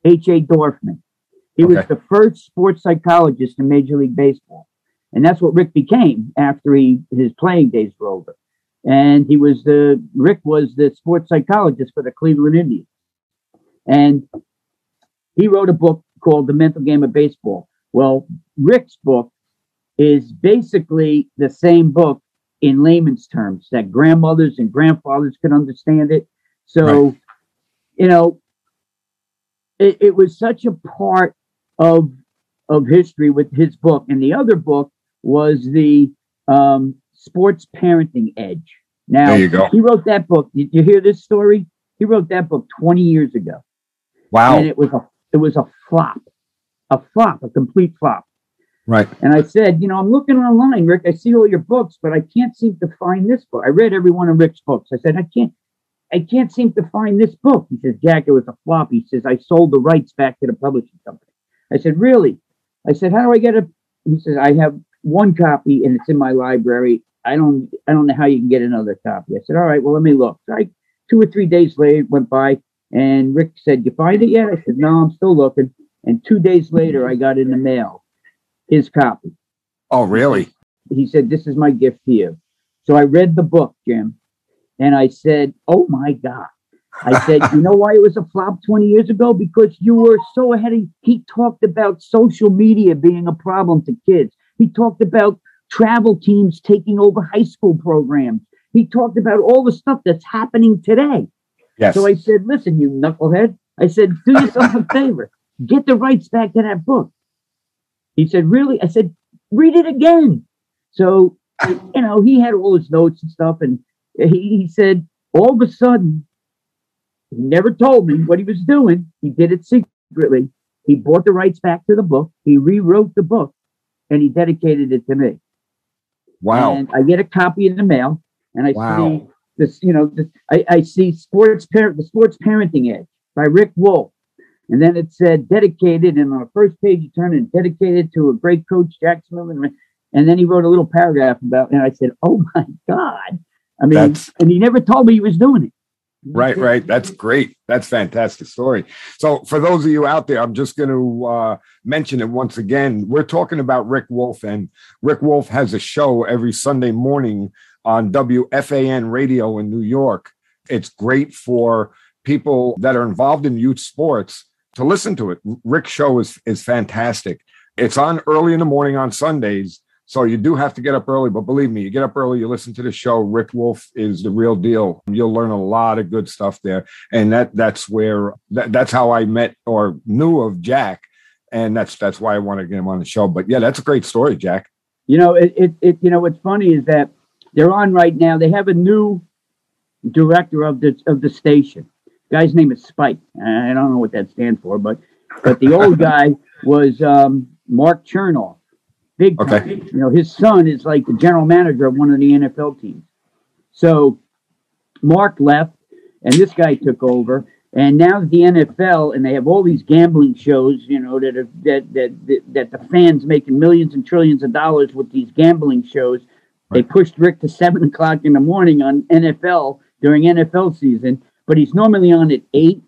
H.A. Dorfman. He okay. was the first sports psychologist in Major League Baseball. And that's what Rick became after he his playing days were over. And he was the Rick was the sports psychologist for the Cleveland Indians. And he wrote a book called The Mental Game of Baseball. Well, Rick's book is basically the same book in layman's terms that grandmothers and grandfathers could understand it. So, right. you know, it, it was such a part of of history with his book, and the other book was the um, sports parenting edge. Now, he wrote that book. Did you hear this story? He wrote that book 20 years ago. Wow. And it was a it was a flop. A flop, a complete flop. Right. And I said, you know, I'm looking online, Rick. I see all your books, but I can't seem to find this book. I read every one of Rick's books. I said, I can't, I can't seem to find this book. He says, Jack, it was a flop. He says, I sold the rights back to the publishing company. I said, really? I said, how do I get a? He says, I have one copy and it's in my library. I don't, I don't know how you can get another copy. I said, all right, well, let me look. So I, two or three days later went by and Rick said, you find it yet? I said, no, I'm still looking. And two days later, I got in the mail his copy. Oh, really? He said, This is my gift to you. So I read the book, Jim, and I said, Oh my God. I said, You know why it was a flop 20 years ago? Because you were so ahead. Of, he talked about social media being a problem to kids. He talked about travel teams taking over high school programs. He talked about all the stuff that's happening today. Yes. So I said, Listen, you knucklehead. I said, Do yourself a favor. Get the rights back to that book. He said, Really? I said, Read it again. So, you know, he had all his notes and stuff. And he, he said, All of a sudden, he never told me what he was doing. He did it secretly. He bought the rights back to the book. He rewrote the book and he dedicated it to me. Wow. And I get a copy in the mail and I wow. see this, you know, this, I, I see sports parent, the sports parenting edge by Rick Wolff. And then it said dedicated, and on the first page you turn and dedicated to a great coach, Jack Smith. And then he wrote a little paragraph about, and I said, "Oh my god!" I mean, That's- and he never told me he was doing it. Right, right. That's great. That's fantastic story. So, for those of you out there, I'm just going to uh, mention it once again. We're talking about Rick Wolff, and Rick Wolff has a show every Sunday morning on WFAN radio in New York. It's great for people that are involved in youth sports to listen to it. Rick's show is is fantastic. It's on early in the morning on Sundays. So you do have to get up early, but believe me, you get up early, you listen to the show. Rick Wolff is the real deal. You'll learn a lot of good stuff there, and that that's where that, that's how I met or knew of Jack, and that's that's why I wanted to get him on the show. But yeah, that's a great story, Jack. You know, it, it, it you know what's funny is that they're on right now. They have a new director of the of the station. Guy's name is Spike. I don't know what that stands for, but but the old guy was um, Mark Chernoff, big time. Okay. You know, his son is like the general manager of one of the NFL teams. So Mark left, and this guy took over. And now the NFL, and they have all these gambling shows, you know, that are, that, that that that the fans making millions and trillions of dollars with these gambling shows. They pushed Rick to seven o'clock in the morning on NFL during NFL season, but he's normally on at eight,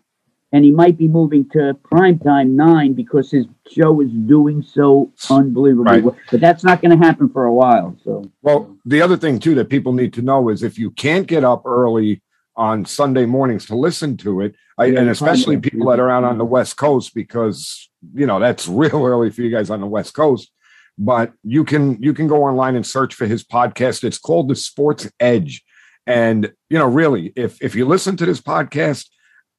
and he might be moving to prime time nine because his show is doing so unbelievably Right. well. But that's not going to happen for a while. So Well, the other thing too that people need to know is if you can't get up early on Sunday mornings to listen to it, I, Yeah, and especially probably- people that are out on the West Coast, because you know that's real early for you guys on the West Coast. But you can you can go online and search for his podcast. It's called the Sports Edge, and you know really, if if you listen to this podcast,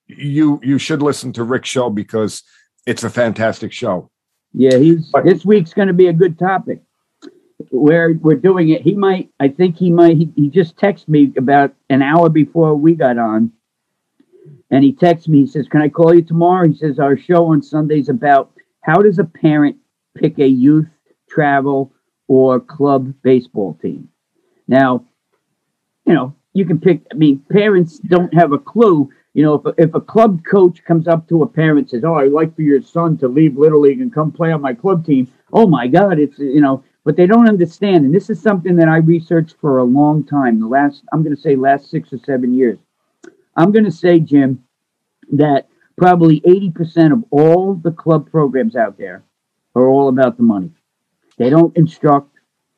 you you should listen to Rick's show because it's a fantastic show. Yeah, he's But- this week's going to be a good topic. Where we're doing it, he might. I think he might. He, he just texted me about an hour before we got on, and he texted me. He says, "Can I call you tomorrow?" He says, "Our show on Sundays about how does a parent pick a youth travel or club baseball team." Now, you know, you can pick. I mean, parents don't have a clue. You know, if a, if a club coach comes up to a parent and says, "Oh, I'd like for your son to leave Little League and come play on my club team," oh my God, it's you know, but they don't understand. And this is something that I researched for a long time. The last, I'm going to say, last six or seven years. I'm going to say, Jim, that probably 80% of all the club programs out there are all about the money. They don't instruct.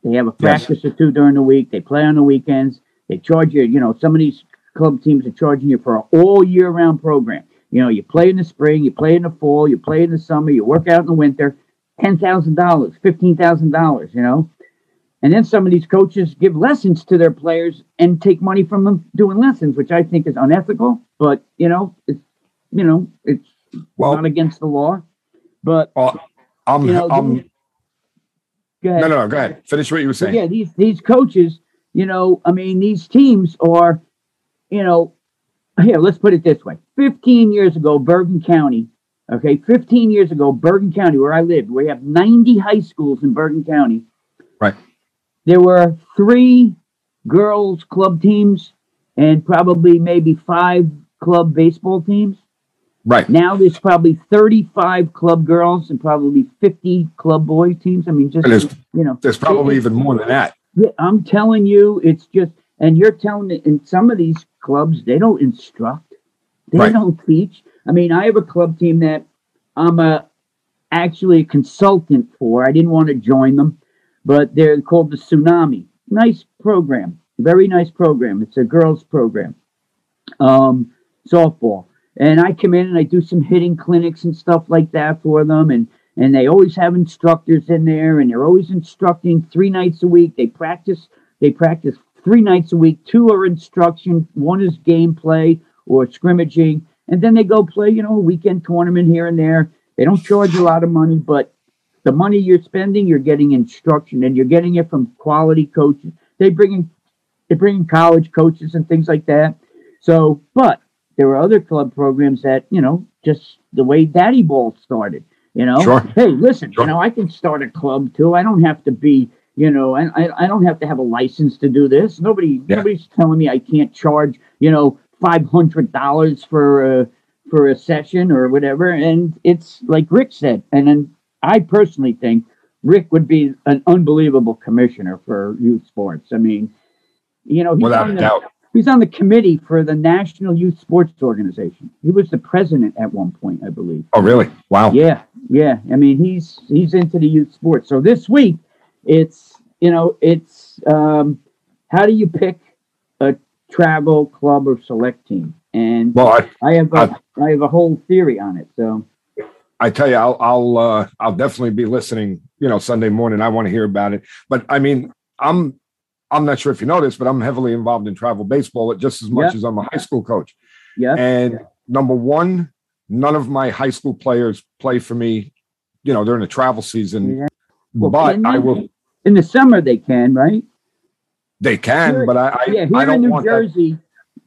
They have a Yes. practice or two during the week. They play on the weekends. They charge you, you know, some of these club teams are charging you for an all year round program. You know, you play in the spring, you play in the fall, you play in the summer, you work out in the winter, ten thousand dollars, fifteen thousand dollars, you know. And then some of these coaches give lessons to their players and take money from them doing lessons, which I think is unethical. But you know, it's you know, it's Well, not against the law. But well I'm, you know, I'm go ahead. no, no, no. Go ahead. Finish what you were But saying. yeah, these these coaches, you know, I mean, these teams are, you know, here, let's put it this way. 15 years ago, Bergen County, okay, 15 years ago, Bergen County, where I lived, we have 90 high schools in Bergen County. Right. There were three girls club teams and probably maybe five club baseball teams. Right. Now there's probably 35 club girls and probably 50 club boy teams. I mean, just, you know, there's probably it- even more than that. yeah, I'm telling you, it's just, and you're telling me in some of these clubs, they don't instruct, they Right. don't teach. I mean, I have a club team that I'm a actually a consultant for. I didn't want to join them, but they're called the Tsunami. Nice program, very nice program. It's a girls program, um, softball. And I come in and I do some hitting clinics and stuff like that for them, and and they always have instructors in there and they're always instructing three nights a week they practice they practice three nights a week two are instruction one is gameplay or scrimmaging and then they go play you know a weekend tournament here and there they don't charge a lot of money but the money you're spending you're getting instruction and you're getting it from quality coaches they bring in they bring in college coaches and things like that so but there are other club programs that you know just the way daddy ball started you know, Sure. hey, listen, Sure. you know, I can start a club too. I don't have to be, you know, I, I, I don't have to have a license to do this. Nobody, Yeah. nobody's telling me I can't charge, you know, five hundred dollars for a for a session or whatever. And it's like Rick said, and then I personally think Rick would be an unbelievable commissioner for youth sports. I mean, you know, he's Without on the, doubt. he's on the committee for the National Youth Sports Organization. He was the president at one point, I believe. Oh, really? Wow. Yeah, yeah. I mean, he's he's into the youth sports. So this week, it's you know, it's um, how do you pick a travel club or select team? And Well, I, I have a, I have a whole theory on it. So I tell you, I'll I'll uh, I'll definitely be listening. You know, Sunday morning. I want to hear about it. But I mean, I'm I'm not sure if you know this, but I'm heavily involved in travel baseball just as much Yeah. as I'm a high school coach. yeah, And number one, none of my high school players play for me. You know, during the travel season. Yeah. Well, but I will. In the summer they can, right? They can, Here- but I I, yeah, I here in don't New want that. Jersey,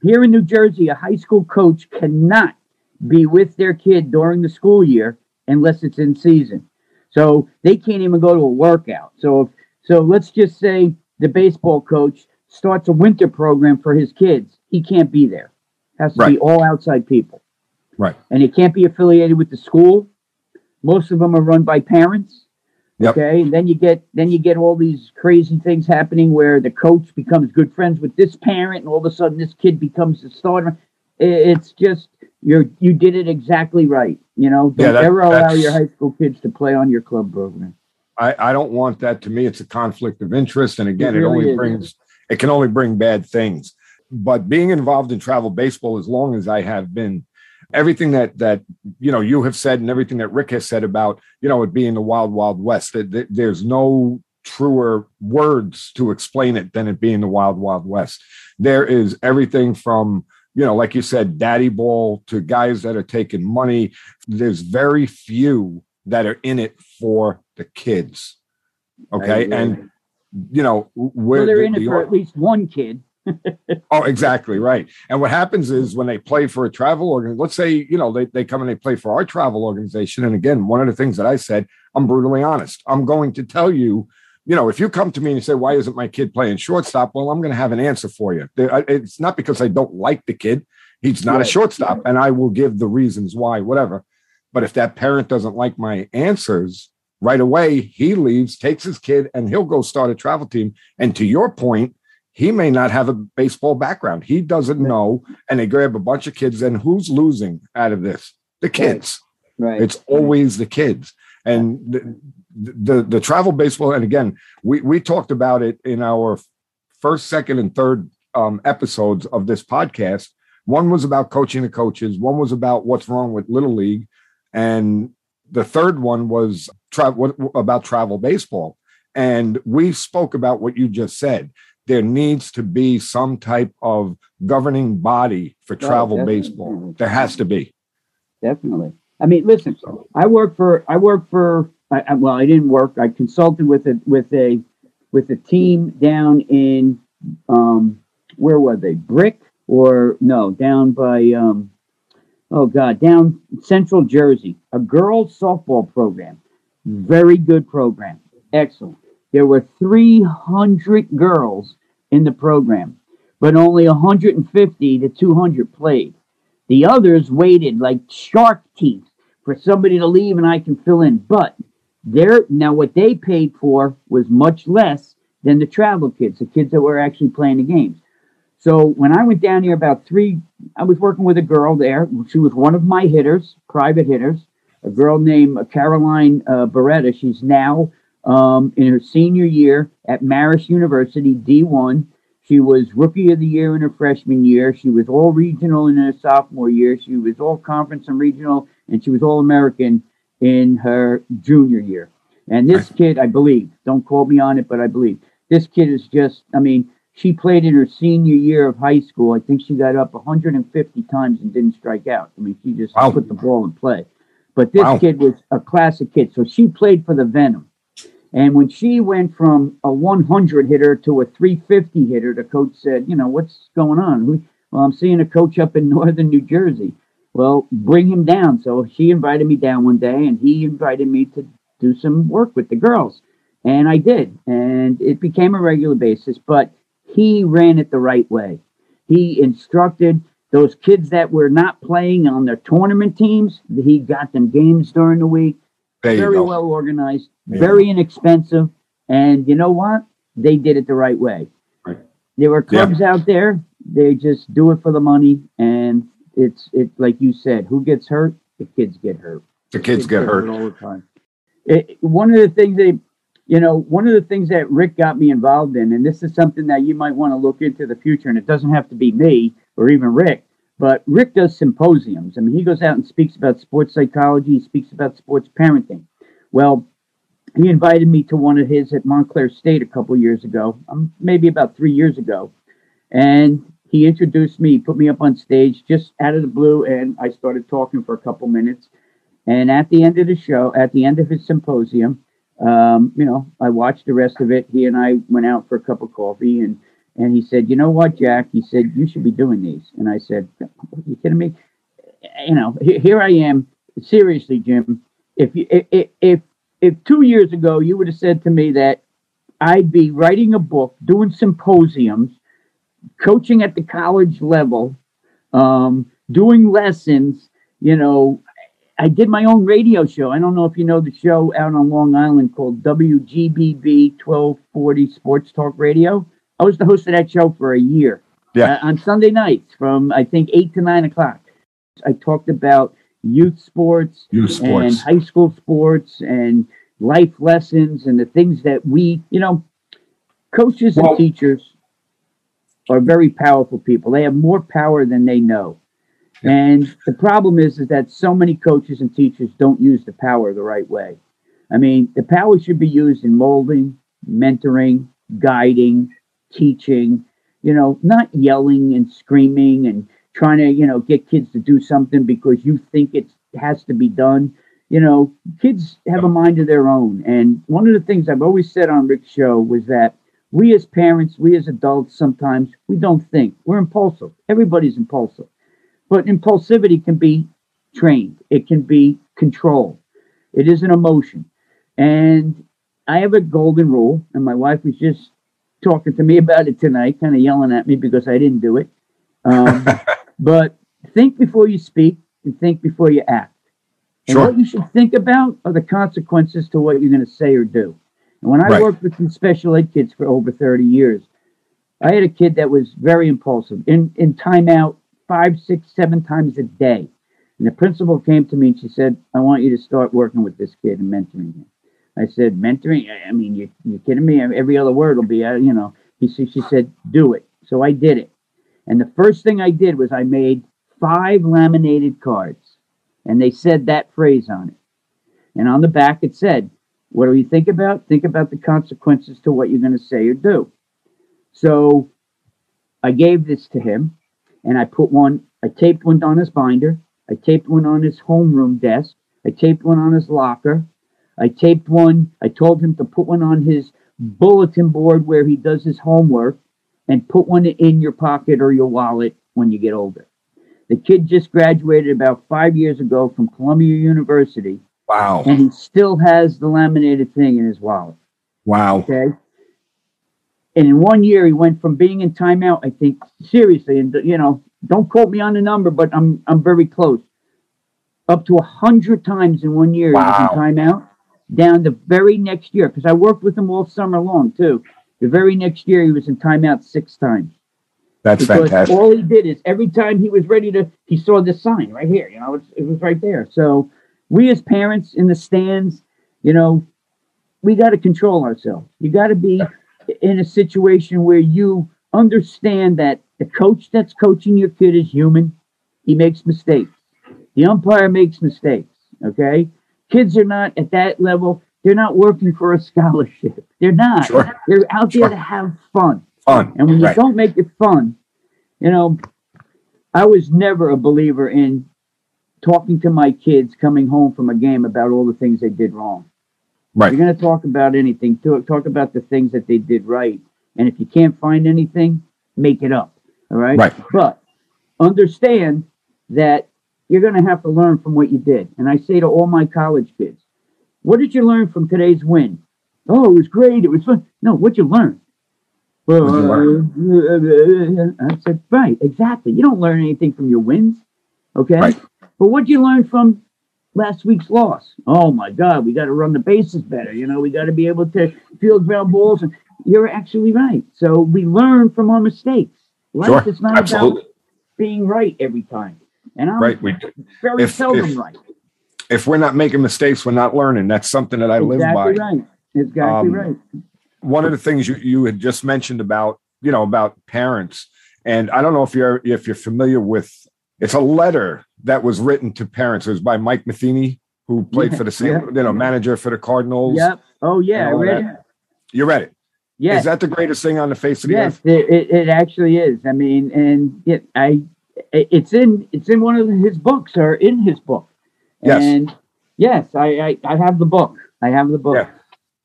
here in New Jersey, a high school coach cannot be with their kid during the school year unless it's in season. So they can't even go to a workout. So if, so let's just say the baseball coach starts a winter program for his kids. He can't be there. Has to be all outside people. Right. And it can't be affiliated with the school. Most of them are run by parents. Yep. Okay. And then you get then you get all these crazy things happening where the coach becomes good friends with this parent, and all of a sudden this kid becomes the starter. It's just you're you did it exactly right. You know, don't Yeah, that- ever allow your high school kids to play on your club program. I, I don't want that to me. It's a conflict of interest. And again, It it, only is. brings, it can only bring bad things. But being involved in travel baseball as long as I have been, everything that, that, you know, you have said and everything that Rick has said about, you know, it being the wild, wild west, there's no truer words to explain it than it being the wild, wild west. There is everything from, you know, like you said, daddy ball to guys that are taking money. There's very few that are in it for the kids. Okay. And, you know, where So they're the- in it the- for at least one kid. Oh, exactly right. And what happens is when they play for a travel organ, let's say, you know, they, they come and they play for our travel organization. And again, one of the things that I said, I'm brutally honest. I'm going to tell you, you know, if you come to me and you say, why isn't my kid playing shortstop? Well, I'm going to have an answer for you. It's not because I don't like the kid. He's not Right. a shortstop and I will give the reasons why, whatever. But if that parent doesn't like my answers right away, he leaves, takes his kid and he'll go start a travel team. And to your point, he may not have a baseball background. He doesn't know. And they grab a bunch of kids. And who's losing out of this? The kids. Right. It's always the kids. And the, the, the travel baseball, and again, we, we talked about it in our first, second, and third um, episodes of this podcast. One was about coaching the coaches, one was about what's wrong with Little League. And the third one was tra- what, about travel baseball. And we spoke about what you just said. There needs to be some type of governing body for travel baseball. There has to be. Definitely. I mean, listen, I work for I work for I, I, well, I didn't work. I consulted with a with a with a team down in um where were they? Brick or no, down by um oh god, down Central Jersey. A girls softball program. Very good program. Excellent. There were 300 girls in the program, but only 150 to 200 played. The others waited like shark teeth for somebody to leave and I can fill in. But there now what they paid for was much less than the travel kids, the kids that were actually playing the games. So when I went down here about three, I was working with a girl there. She was one of my hitters, private hitters, a girl named Caroline uh, Beretta. She's now um, in her senior year at Marist University, D1. She was rookie of the year in her freshman year. She was all regional in her sophomore year. She was all conference and regional, and she was all American in her junior year. And this kid, I believe, don't quote me on it, but I believe this kid is just, I mean, she played in her senior year of high school. I think she got up 150 times and didn't strike out. I mean, she just Wow. put the ball in play. But this Wow. kid was a classic kid. So she played for the Venom. And when she went from a 100 hitter to a 350 hitter, the coach said, You know, what's going on? Well, I'm seeing a coach up in northern New Jersey. Well, bring him down. So she invited me down one day, and he invited me to do some work with the girls. And I did. And it became a regular basis, but he ran it the right way. He instructed those kids that were not playing on their tournament teams, he got them games during the week. Very go. well organized, Yeah. very inexpensive, and you know what? They did it the right way. Right. There were Yeah. clubs out there; they just do it for the money, and it's it's like you said, who gets hurt? The kids get hurt. The kids get hurt. all the time. It, one of the things that you know, one of the things that Rick got me involved in, and this is something that you might want to look into the future, and it doesn't have to be me or even Rick, but Rick does symposiums. I mean, he goes out and speaks about sports psychology, he speaks about sports parenting. Well, he invited me to one of his at Montclair State a couple years ago, um, maybe about three years ago, and he introduced me, put me up on stage just out of the blue, and I started talking for a couple minutes. And at the end of the show, at the end of his symposium, um, you know, I watched the rest of it. He and I went out for a cup of coffee, and and he said, "You know what, Jack?" He said, "You should be doing these." And I said, "Are you kidding me?" You know, here I am. Seriously, Jim. If you if if if two years ago you would have said to me that I'd be writing a book, doing symposiums, coaching at the college level, um, doing lessons, you know, I did my own radio show. I don't know if you know the show out on Long Island called WGBB 1240 Sports Talk Radio. I was the host of that show for a year. Yeah. Uh, on Sunday nights from I think eight to nine o'clock. I talked about youth sports, Youth and high school sports and life lessons and the things that we, you know, coaches Well- and teachers are very powerful people. They have more power than they know. And the problem is, is that so many coaches and teachers don't use the power the right way. I mean, the power should be used in molding, mentoring, guiding, teaching, you know, not yelling and screaming and trying to, you know, get kids to do something because you think it has to be done. You know, kids have a mind of their own. And one of the things I've always said on Rick's show was that we as parents, we as adults, sometimes we don't think. We're impulsive. Everybody's impulsive. But impulsivity can be trained, it can be controlled. It is an emotion. And I have a golden rule, and my wife was just talking to me about it tonight, kind of yelling at me because I didn't do it. Um, but think before you speak and think before you act. And Sure. what you should think about are the consequences to what you're going to say or do. And when I Right. worked with some special ed kids for over 30 years, I had a kid that was very impulsive in, in timeout five, six, seven times a day. And the principal came to me and she said, I want you to start working with this kid and mentoring him. I said, mentoring? I- mean, you, you kidding me? Every other word will be, uh, you know. He, said- she said, do it. So I did it. And the first thing I did was I made five laminated cards. And they said that phrase on it. And on the back it said, what do you think about? Think about the consequences to what you're going to say or do. So I gave this to him and I put one, I taped one on his binder. I taped one on his homeroom desk. I taped one on his locker. I taped one, I told him to put one on his bulletin board where he does his homework and put one in your pocket or your wallet when you get older. The kid just graduated about five years ago from Columbia University Wow. and he still has the laminated thing in his wallet. Wow. Okay. And in one year, he went from being in timeout, I think, seriously, and you know, don't quote me on the number, but I'm I'm very close. Up to a hundred times in one year he was in timeout. Down the very next year, because I worked with him all summer long too. The very next year, he was in timeout six times. That's because fantastic. all he did is every time he was ready to, he saw this sign right here. You know, it's, it was right there. So we as parents in the stands, you know, we got to control ourselves. You got to be in a situation where you understand that the coach that's coaching your kid is human. He makes mistakes. The umpire makes mistakes. Okay. Kids are not at that level. They're not working for a scholarship. They're not. Sure. They're out there to have fun. Fun. And when you don't make it fun, you know, I was never a believer in talking to my kids coming home from a game about all the things they did wrong. Right. You're going to talk about anything, to talk about the things that they did right. And if you can't find anything, make it up. All right. Right. But understand that you're going to have to learn from what you did. And I say to all my college kids, what did you learn from today's win? Oh, it was great. It was fun. No, what'd you learn? Well, you uh, I said, right, exactly. You don't learn anything from your wins. Okay. Right. But what'd you learn from last week's loss. Oh my God, we got to run the bases better. You know, we got to be able to field ground balls. And you're actually right. So we learn from our mistakes. Life Sure, is not absolutely. about being right every time. And I'm Right. We, very if- seldom if- right. If we're not making mistakes, we're not learning. That's something that I live exactly by. right. Exactly Um, right. one of the things you, you had just mentioned about you know about parents and i don't know if you're if you're familiar with it's a letter that was written to parents it was by mike matheny who played Yeah, for the same yeah. you know manager for the cardinals Yep. Oh yeah, I read it. you read it Yes. is that the greatest thing on the face of the yes, earth it, it, it actually is. I mean, and it, I, it's in it's in one of his books or in his book. Yes. And yes, I, I I have the book. I have the book. Yeah.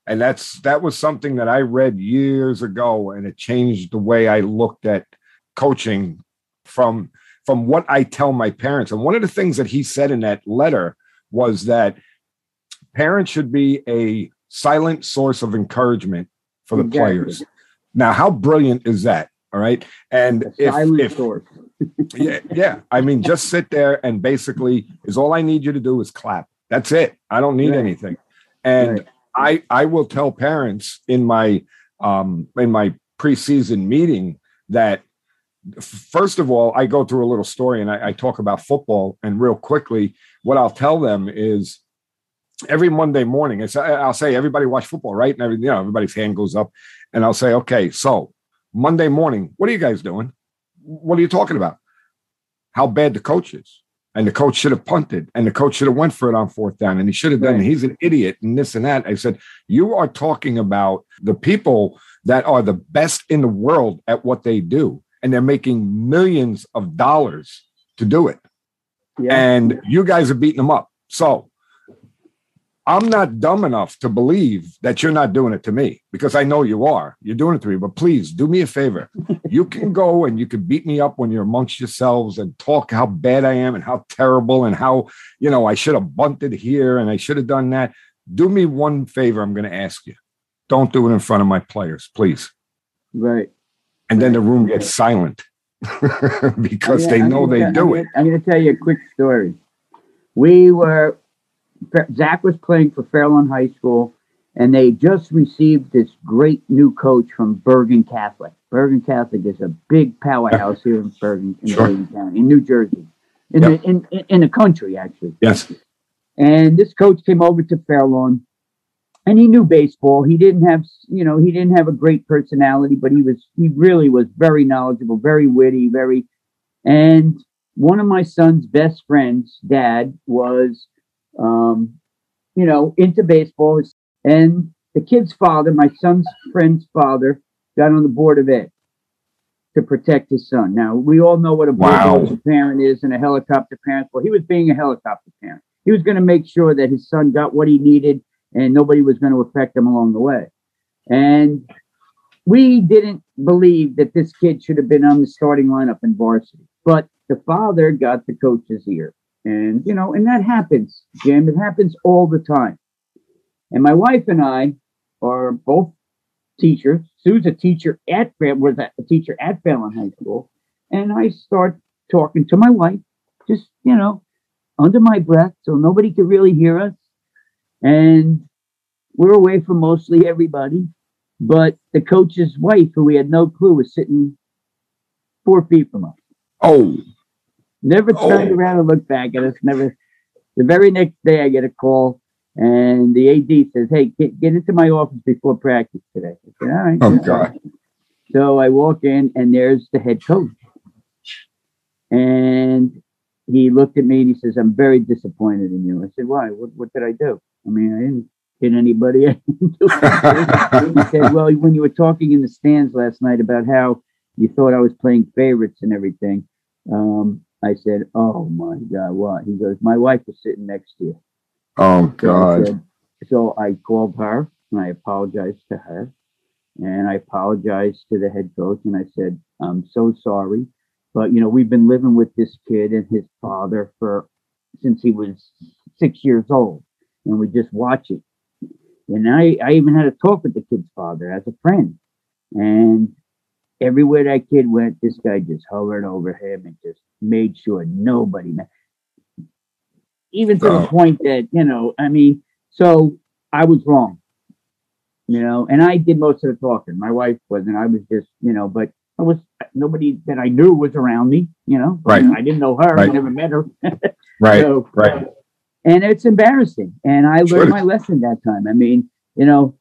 and that's that was something that i read years ago and it changed the way i looked at coaching from from what i tell my parents and one of the things that he said in that letter was that parents should be a silent source of encouragement for the Exactly. players now how brilliant is that all right and if, silent if source. Yeah, yeah. I mean, just sit there and basically is all I need you to do is clap. That's it. I don't need Right. anything. And I I will tell parents in my um in my preseason meeting that first of all, I go through a little story and I, I talk about football. And real quickly, what I'll tell them is every Monday morning, I say, I'll say, everybody watch football, right? And every, you know, everybody's hand goes up, and I'll say, okay, so Monday morning, what are you guys doing? What are you talking about? How bad the coach is. And the coach should have punted, and the coach should have went for it on fourth down, and he should have done. Right. He's an idiot, and this and that. I said, you are talking about the people that are the best in the world at what they do, and they're making millions of dollars to do it Yeah. and you guys are beating them up. So I'm not dumb enough to believe that you're not doing it to me because I know you are. You're doing it to me, but please do me a favor. You can go and you can beat me up when you're amongst yourselves and talk how bad I am and how terrible and how, you know, I should have bunted here and I should have done that. Do me one favor. I'm going to ask you. Don't do it in front of my players, please. right. And then the room gets silent because they know they gonna- do it. I'm going to tell you a quick story. We were, Zach was playing for Fairlawn High School, and they just received this great new coach from Bergen Catholic. Bergen Catholic is a big powerhouse here in Bergen, in Sure. Bergen County, in New Jersey, in, Yep. the, in, in, in the country, actually. Yes. And this coach came over to Fairlawn and he knew baseball. He didn't have, you know, he didn't have a great personality, but he was, he really was very knowledgeable, very witty, very, and one of my son's best friends, dad, was, um, you know, into baseball. And the kid's father, my son's friend's father, got on the board of ed to protect his son. Now, we all know what a Wow. parent is and a helicopter parent. Well, he was being a helicopter parent. He was going to make sure that his son got what he needed and nobody was going to affect him along the way. And we didn't believe that this kid should have been on the starting lineup in varsity, but the father got the coach's ear. And, you know, and that happens, Jim. It happens all the time. And my wife and I are both teachers. Sue's a teacher at was a teacher at Fairlawn High School. And I start talking to my wife, just, you know, under my breath, so nobody could really hear us. And we're away from mostly everybody. But the coach's wife, who we had no clue, was sitting four feet from us. Oh, Never turned Oh. around and looked back at us. Never. The very next day, I get a call, and the AD says, "Hey, get, get into my office before practice today." I said, "All right." Oh, God. So I walk in, and there's the head coach, and he looked at me and he says, "I'm very disappointed in you." I said, "Why? What, what did I do? I mean, I didn't hit anybody." I didn't do anything." he said, "Well, when you were talking in the stands last night about how you thought I was playing favorites and everything." Um, I said, "Oh my God, what?" He goes, "My wife was sitting next to you." oh So I, God. said- so I called her and I apologized to her, and I apologized to the head coach, and I said, "I'm so sorry, but you know we've been living with this kid and his father for since he was six years old, and we just watch it." And I, I even had a talk with the kid's father as a friend, and everywhere that kid went, this guy just hovered over him and just made sure nobody. ma- even to the Oh. point that you know, I mean, so I was wrong, you know, and I did most of the talking. My wife wasn't. I was just, you know, but I was nobody that I knew was around me, you know. Right. I didn't know her. I never met her. Right. So, right. and it's embarrassing. And I learned my lesson that time. I mean, you know,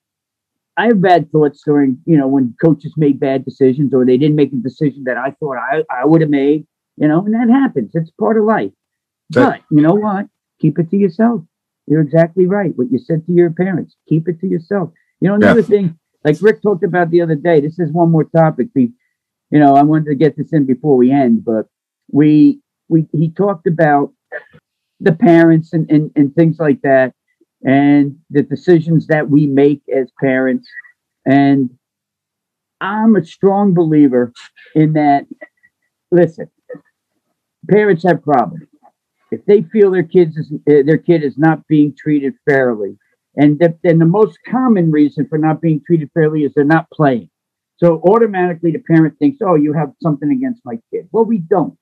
I have bad thoughts during, you know, when coaches made bad decisions or they didn't make a decision that I thought I, I would have made, you know, and that happens. It's part of life. But you know what? Keep it to yourself. You're exactly right. What you said to your parents, keep it to yourself. You know, another thing, like Rick talked about the other day, this is one more topic. We, you know, I wanted to get this in before we end, but we, we, he talked about the parents and, and, and things like that and the decisions that we make as parents. And I'm a strong believer in that. Listen, parents have problems. If they feel their kids is, uh, their kid is not being treated fairly, and then the most common reason for not being treated fairly is they're not playing. So automatically the parent thinks, "Oh, you have something against my kid." Well, we don't.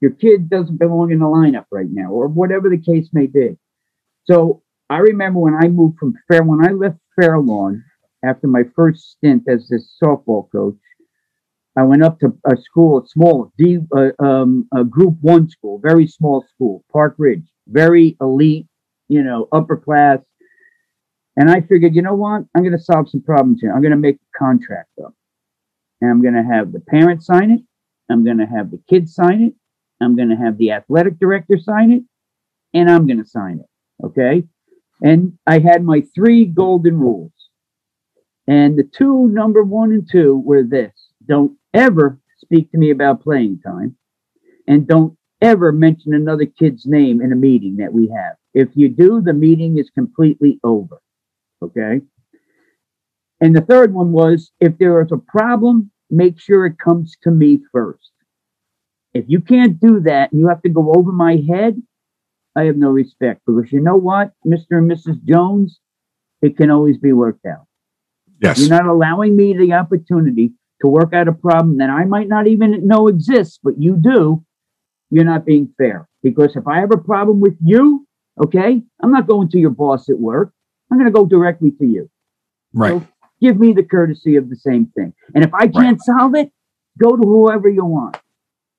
Your kid doesn't belong in the lineup right now, or whatever the case may be. So I remember when I moved from Fair, when I left Fairlawn after my first stint as this softball coach, I went up to a school, a small D, uh, um, a Group One school, very small school, Park Ridge, very elite, you know, upper class. And I figured, you know what? I'm going to solve some problems here. I'm going to make a contract up, and I'm going to have the parents sign it. I'm going to have the kids sign it. I'm going to have the athletic director sign it, and I'm going to sign it. Okay. And I had my three golden rules. And the two, number one and two, were this don't ever speak to me about playing time, and don't ever mention another kid's name in a meeting that we have. If you do, the meeting is completely over. Okay. And the third one was if there is a problem, make sure it comes to me first. If you can't do that you have to go over my head, I have no respect because you know what, Mr. and Mrs. Jones, it can always be worked out. Yes. You're not allowing me the opportunity to work out a problem that I might not even know exists, but you do. You're not being fair because if I have a problem with you, okay, I'm not going to your boss at work. I'm going to go directly to you. right. So give me the courtesy of the same thing. And if I can't solve it, go to whoever you want.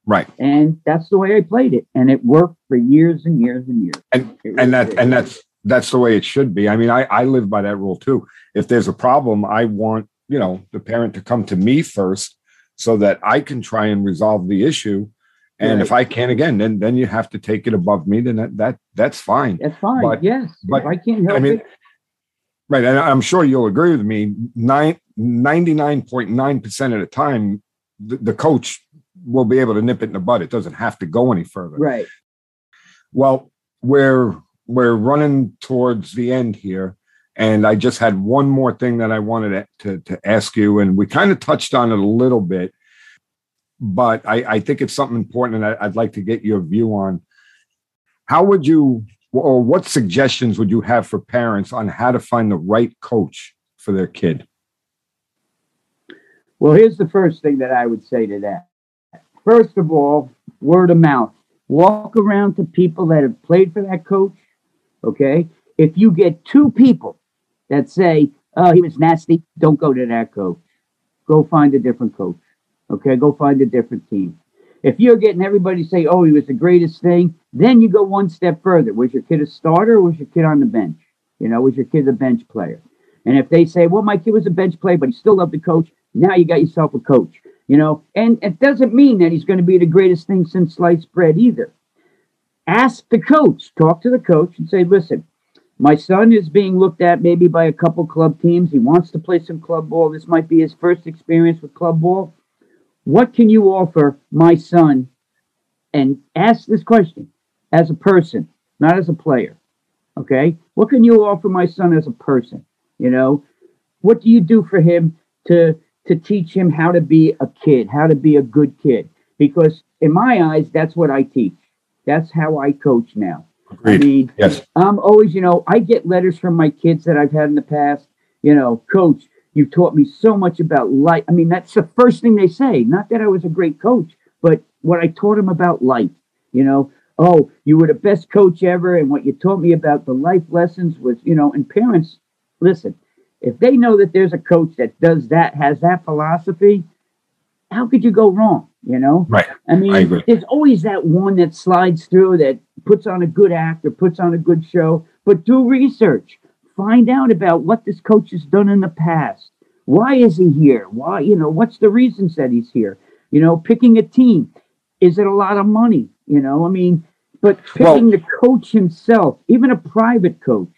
Right. And that's the way I played it. And it worked for years and years and years. And really and that did. and that's that's the way it should be. I mean, I I live by that rule too. If there's a problem, I want you know the parent to come to me first so that I can try and resolve the issue. And if I can't again, then then you have to take it above me. Then that, that that's fine. That's fine. But- yes. but, if I can't help I mean, it. right. And I'm sure you'll agree with me. Nine, 99.9% of the time, the, the coach will be able to nip it in the bud. It doesn't have to go any further. Right. Well, we're we're running towards the end here, and I just had one more thing that I wanted to to, to ask you, and we kind of touched on it a little bit, but I, I think it's something important, and I, I'd like to get your view on. How would you, or what suggestions would you have for parents on how to find the right coach for their kid? Well, here's the first thing that I would say to that. First of all, word of mouth. Walk around to people that have played for that coach. Okay. If you get two people that say, oh, he was nasty, don't go to that coach. Go find a different coach. Okay. Go find a different team. If you're getting everybody say, oh, he was the greatest thing, then you go one step further. Was your kid a starter or was your kid on the bench? You know, was your kid a bench player? And if they say, well, my kid was a bench player, but he still loved the coach, now you got yourself a coach. You know, and it doesn't mean that he's going to be the greatest thing since sliced bread either. Ask the coach, talk to the coach and say, listen, my son is being looked at maybe by a couple club teams. He wants to play some club ball. This might be his first experience with club ball. What can you offer my son? And ask this question as a person, not as a player. Okay. What can you offer my son as a person? You know, what do you do for him to to teach him how to be a kid, how to be a good kid? Because in my eyes, that's what I teach. That's how I coach now. I mean, yes. I'm always, you know, I get letters from my kids that I've had in the past. You know, coach, you taught me so much about life. I mean, that's the first thing they say. Not that I was a great coach, but what I taught them about life. You know, oh, you were the best coach ever, and what you taught me about the life lessons was, you know, and parents, listen, if they know that there's a coach that does that, has that philosophy, how could you go wrong? You know, right? I mean, I there's always that one that slides through that puts on a good act or puts on a good show. But do research, find out about what this coach has done in the past. Why is he here? Why, you know, what's the reasons that he's here? You know, picking a team. Is it a lot of money? You know, I mean, but picking well, the coach himself, even a private coach,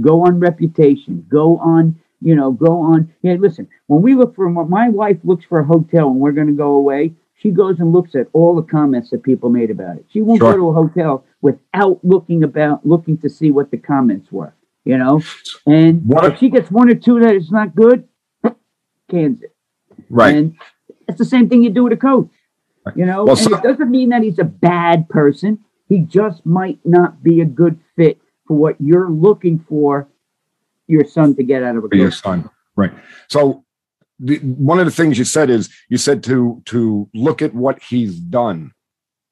go on reputation, go on, you know, go on. Yeah, listen, when we look for, my wife looks for a hotel and we're going to go away, she goes and looks at all the comments that people made about it. She won't sure. go to a hotel without looking about, looking to see what the comments were, you know? And what? if she gets one or two that is not good, cans it. Right. And it's the same thing you do with a coach. You know, well, and so, it doesn't mean that he's a bad person. He just might not be a good fit for what you're looking for your son to get out of a. Your son, right? So, the, one of the things you said is you said to to look at what he's done.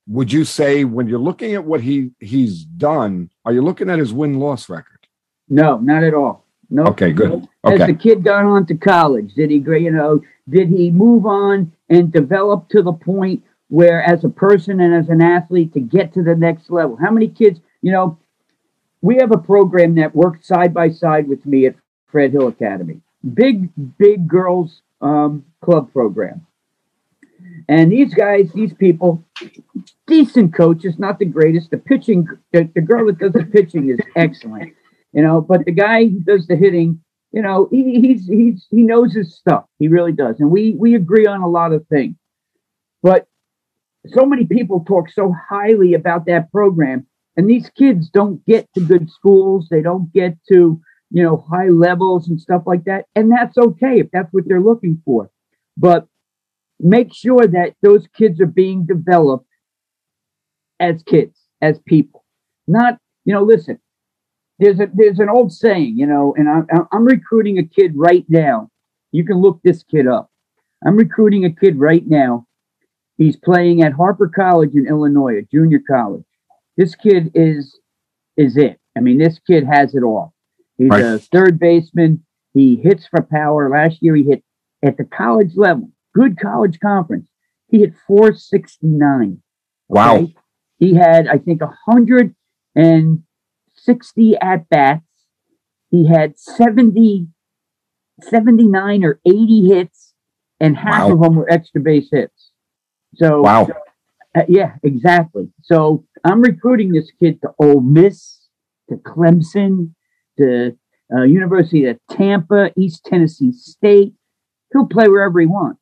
Would you say when you're looking at what he he's done, are you looking at his win loss record? No, not at all. No. Nope. Okay, good. Okay. Has the kid gone on to college? Did he, you know, did he move on and develop to the point where, as a person and as an athlete, to get to the next level? How many kids, you know, we have a program that worked side by side with me at Fred Hill Academy. Big, big girls um, club program. And these guys, these people, decent coaches, not the greatest. The pitching, the, the girl that does the pitching is excellent, you know. But the guy who does the hitting, you know, he, he's he's he knows his stuff. He really does, and we we agree on a lot of things. But so many people talk so highly about that program, and these kids don't get to good schools. They don't get to you know high levels and stuff like that, and that's okay if that's what they're looking for. But make sure that those kids are being developed as kids, as people, not you know. Listen, there's a there's an old saying, you know, and I'm I'm recruiting a kid right now. You can look this kid up. I'm recruiting a kid right now. He's playing at Harper College in Illinois, a junior college. This kid is is it. I mean, this kid has it all. He's right. a third baseman. He hits for power. Last year he hit at the college level, good college conference. He hit 469. Okay? Wow. He had, I think, 100 and 60 at bats. He had 70, 79 or 80 hits, and half wow. of them were extra base hits. So, wow. Uh, yeah, exactly. So I'm recruiting this kid to Ole Miss, to Clemson, to uh, University of Tampa, East Tennessee State. He'll play wherever he wants.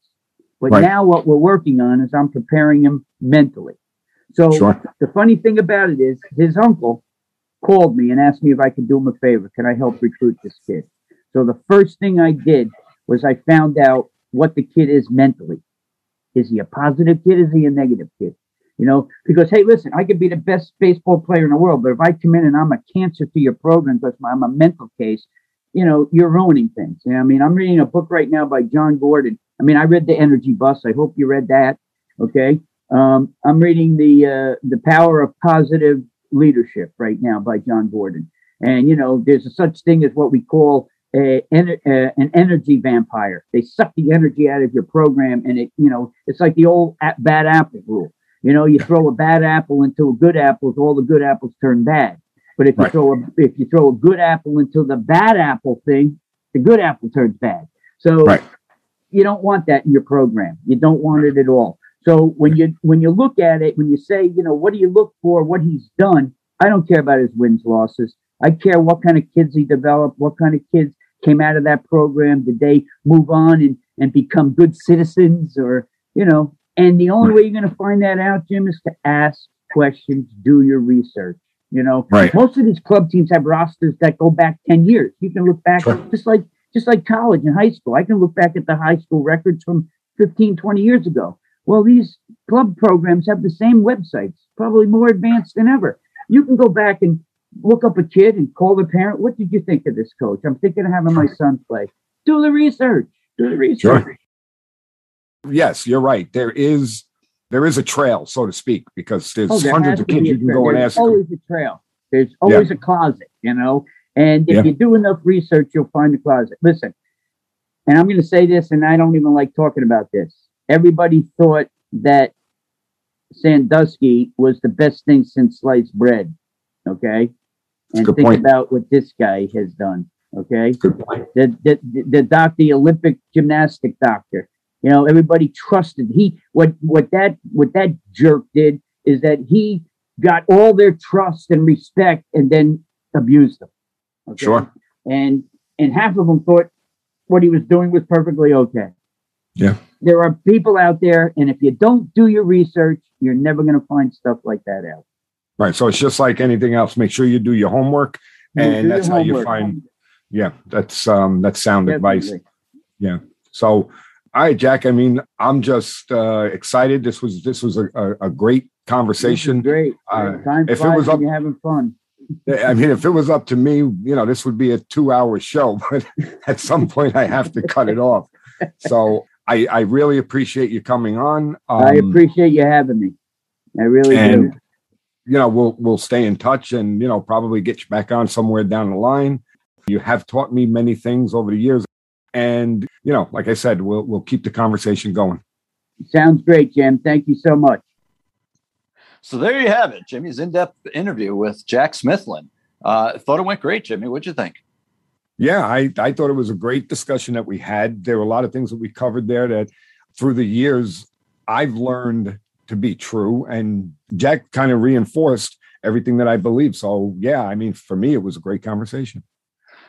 But right. now what we're working on is I'm preparing him mentally. So sure. the funny thing about it is his uncle called me and asked me if I could do him a favor. Can I help recruit this kid? So the first thing I did was I found out what the kid is mentally. Is he a positive kid? Is he a negative kid? You know, because hey, listen, I could be the best baseball player in the world, but if I come in and I'm a cancer to your program because I'm a mental case, you know, you're ruining things. Know, I mean, I'm reading a book right now by Jon Gordon. I mean, I read the Energy Bus. I hope you read that. Okay. Um, I'm reading the uh, the Power of Positive Leadership right now by Jon Gordon. And, you know, there's a such thing as what we call a, a, an energy vampire. They suck the energy out of your program. And it, you know, it's like the old bad apple rule. You know, you throw a bad apple into a good apple, all the good apples turn bad. But if you right. throw a, if you throw a good apple into the bad apple thing, the good apple turns bad. So right. you don't want that in your program. You don't want it at all. So when you when you look at it, when you say, you know, what do you look for, what he's done, I don't care about his wins losses. I care what kind of kids he developed, what kind of kids came out of that program. Did they move on and, and become good citizens or, you know, and the only way you're going to find that out, Jim, is to ask questions, do your research. You know, right. most of these club teams have rosters that go back 10 years. You can look back sure. just like just like college and high school. I can look back at the high school records from 15, 20 years ago. Well, these club programs have the same websites, probably more advanced than ever. You can go back and look up a kid and call the parent. What did you think of this coach? I'm thinking of having my son play. Do the research. Do the research. Sure. Yes, you're right. There is there is a trail, so to speak, because there's oh, there hundreds of kids you can go and ask. There's always them. a trail. There's always yeah. a closet, you know. And if yeah. you do enough research, you'll find the closet. Listen, and I'm going to say this, and I don't even like talking about this. Everybody thought that Sandusky was the best thing since sliced bread. Okay. And think point. about what this guy has done. Okay. The, the, the doctor, the Olympic gymnastic doctor, you know, everybody trusted. He, what, what that, what that jerk did is that he got all their trust and respect and then abused them. Okay? Sure. And, and half of them thought what he was doing was perfectly okay. Yeah. There are people out there, and if you don't do your research, you're never going to find stuff like that out. Right. So it's just like anything else. Make sure you do your homework, you and that's how you find. Yeah, that's um that's sound Definitely. advice. Yeah. So, all right, Jack. I mean, I'm just uh, excited. This was this was a, a, a great conversation. Great. Uh, if it was up, you're having fun. I mean, if it was up to me, you know, this would be a two-hour show. But at some point, I have to cut it off. So I, I really appreciate you coming on. Um, I appreciate you having me. I really and, do. You know, we'll we'll stay in touch and you know probably get you back on somewhere down the line. You have taught me many things over the years, and you know, like I said, we'll we'll keep the conversation going. Sounds great, Jim. Thank you so much. So there you have it, Jimmy's in-depth interview with Jack Smithlin. Uh, thought it went great, Jimmy. What'd you think? Yeah, I, I thought it was a great discussion that we had. There were a lot of things that we covered there that through the years I've learned to be true. And Jack kind of reinforced everything that I believe. So, yeah, I mean, for me, it was a great conversation.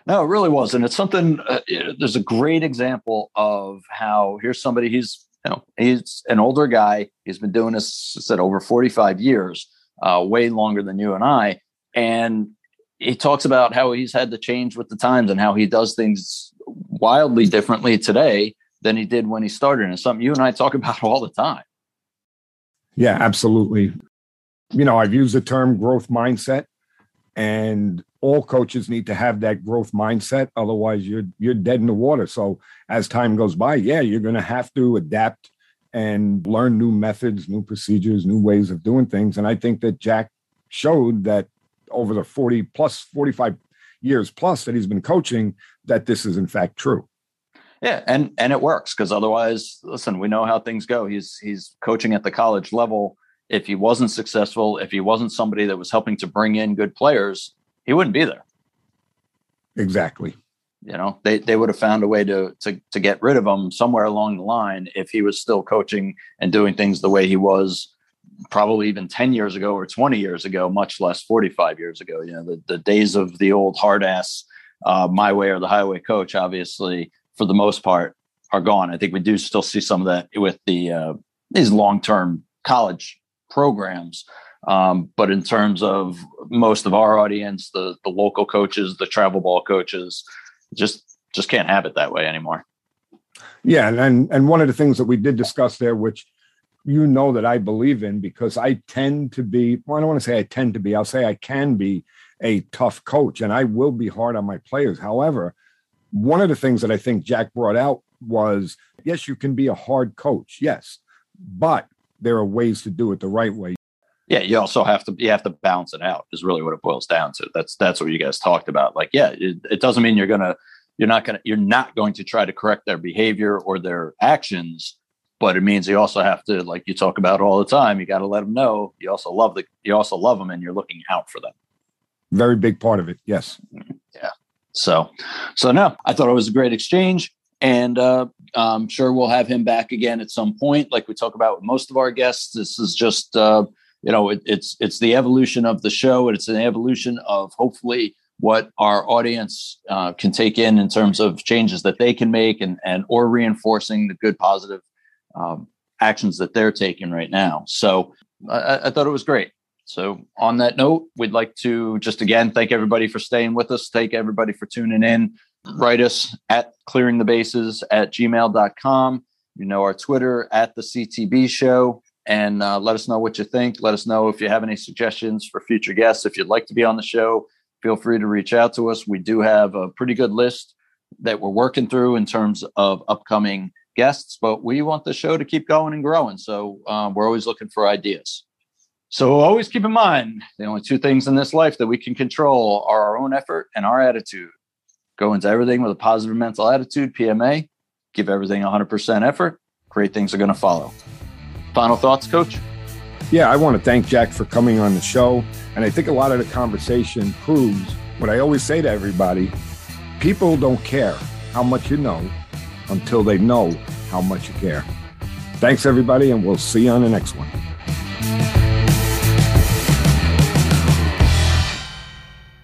No, it really was. And it's something, uh, there's a great example of how here's somebody, he's, you know, he's an older guy. He's been doing this, said, over 45 years, uh, way longer than you and I. And he talks about how he's had to change with the times and how he does things wildly differently today than he did when he started. And it's something you and I talk about all the time. Yeah, absolutely. You know, I've used the term growth mindset, and all coaches need to have that growth mindset. Otherwise, you're you're dead in the water. So as time goes by, yeah, you're going to have to adapt and learn new methods, new procedures, new ways of doing things. And I think that Jack showed that over the 40 plus 45 years plus that he's been coaching that this is in fact true. Yeah, and and it works because otherwise, listen, we know how things go. He's he's coaching at the college level. If he wasn't successful, if he wasn't somebody that was helping to bring in good players, he wouldn't be there. Exactly. You know, they they would have found a way to to to get rid of him somewhere along the line if he was still coaching and doing things the way he was probably even 10 years ago or 20 years ago, much less 45 years ago. You know, the, the days of the old hard ass, uh, my way or the highway coach, obviously, for the most part, are gone. I think we do still see some of that with the uh, these long term college programs. Um, but in terms of most of our audience, the the local coaches, the travel ball coaches, just just can't have it that way anymore. Yeah, and and one of the things that we did discuss there, which you know that I believe in because I tend to be, well, I don't want to say I tend to be, I'll say I can be a tough coach and I will be hard on my players. However, one of the things that I think Jack brought out was yes, you can be a hard coach, yes, but there are ways to do it the right way. Yeah, you also have to you have to balance it out is really what it boils down to. That's that's what you guys talked about. Like, yeah, it, it doesn't mean you're gonna you're not gonna you're not going to try to correct their behavior or their actions but it means you also have to like you talk about all the time you got to let them know you also love the you also love them and you're looking out for them very big part of it yes yeah so so no i thought it was a great exchange and uh, i'm sure we'll have him back again at some point like we talk about with most of our guests this is just uh, you know it, it's it's the evolution of the show and it's an evolution of hopefully what our audience uh, can take in in terms of changes that they can make and and or reinforcing the good positive um, actions that they're taking right now. So I, I thought it was great. So on that note, we'd like to just again thank everybody for staying with us. Thank everybody for tuning in. Write us at clearing the bases at gmail.com. You know our Twitter at the CTB show and uh, let us know what you think. Let us know if you have any suggestions for future guests. If you'd like to be on the show, feel free to reach out to us. We do have a pretty good list that we're working through in terms of upcoming guests, but we want the show to keep going and growing. So um, we're always looking for ideas. So always keep in mind the only two things in this life that we can control are our own effort and our attitude. Go into everything with a positive mental attitude, PMA, give everything 100% effort. Great things are going to follow. Final thoughts, coach? Yeah, I want to thank Jack for coming on the show. And I think a lot of the conversation proves what I always say to everybody people don't care how much you know until they know how much you care. Thanks, everybody, and we'll see you on the next one.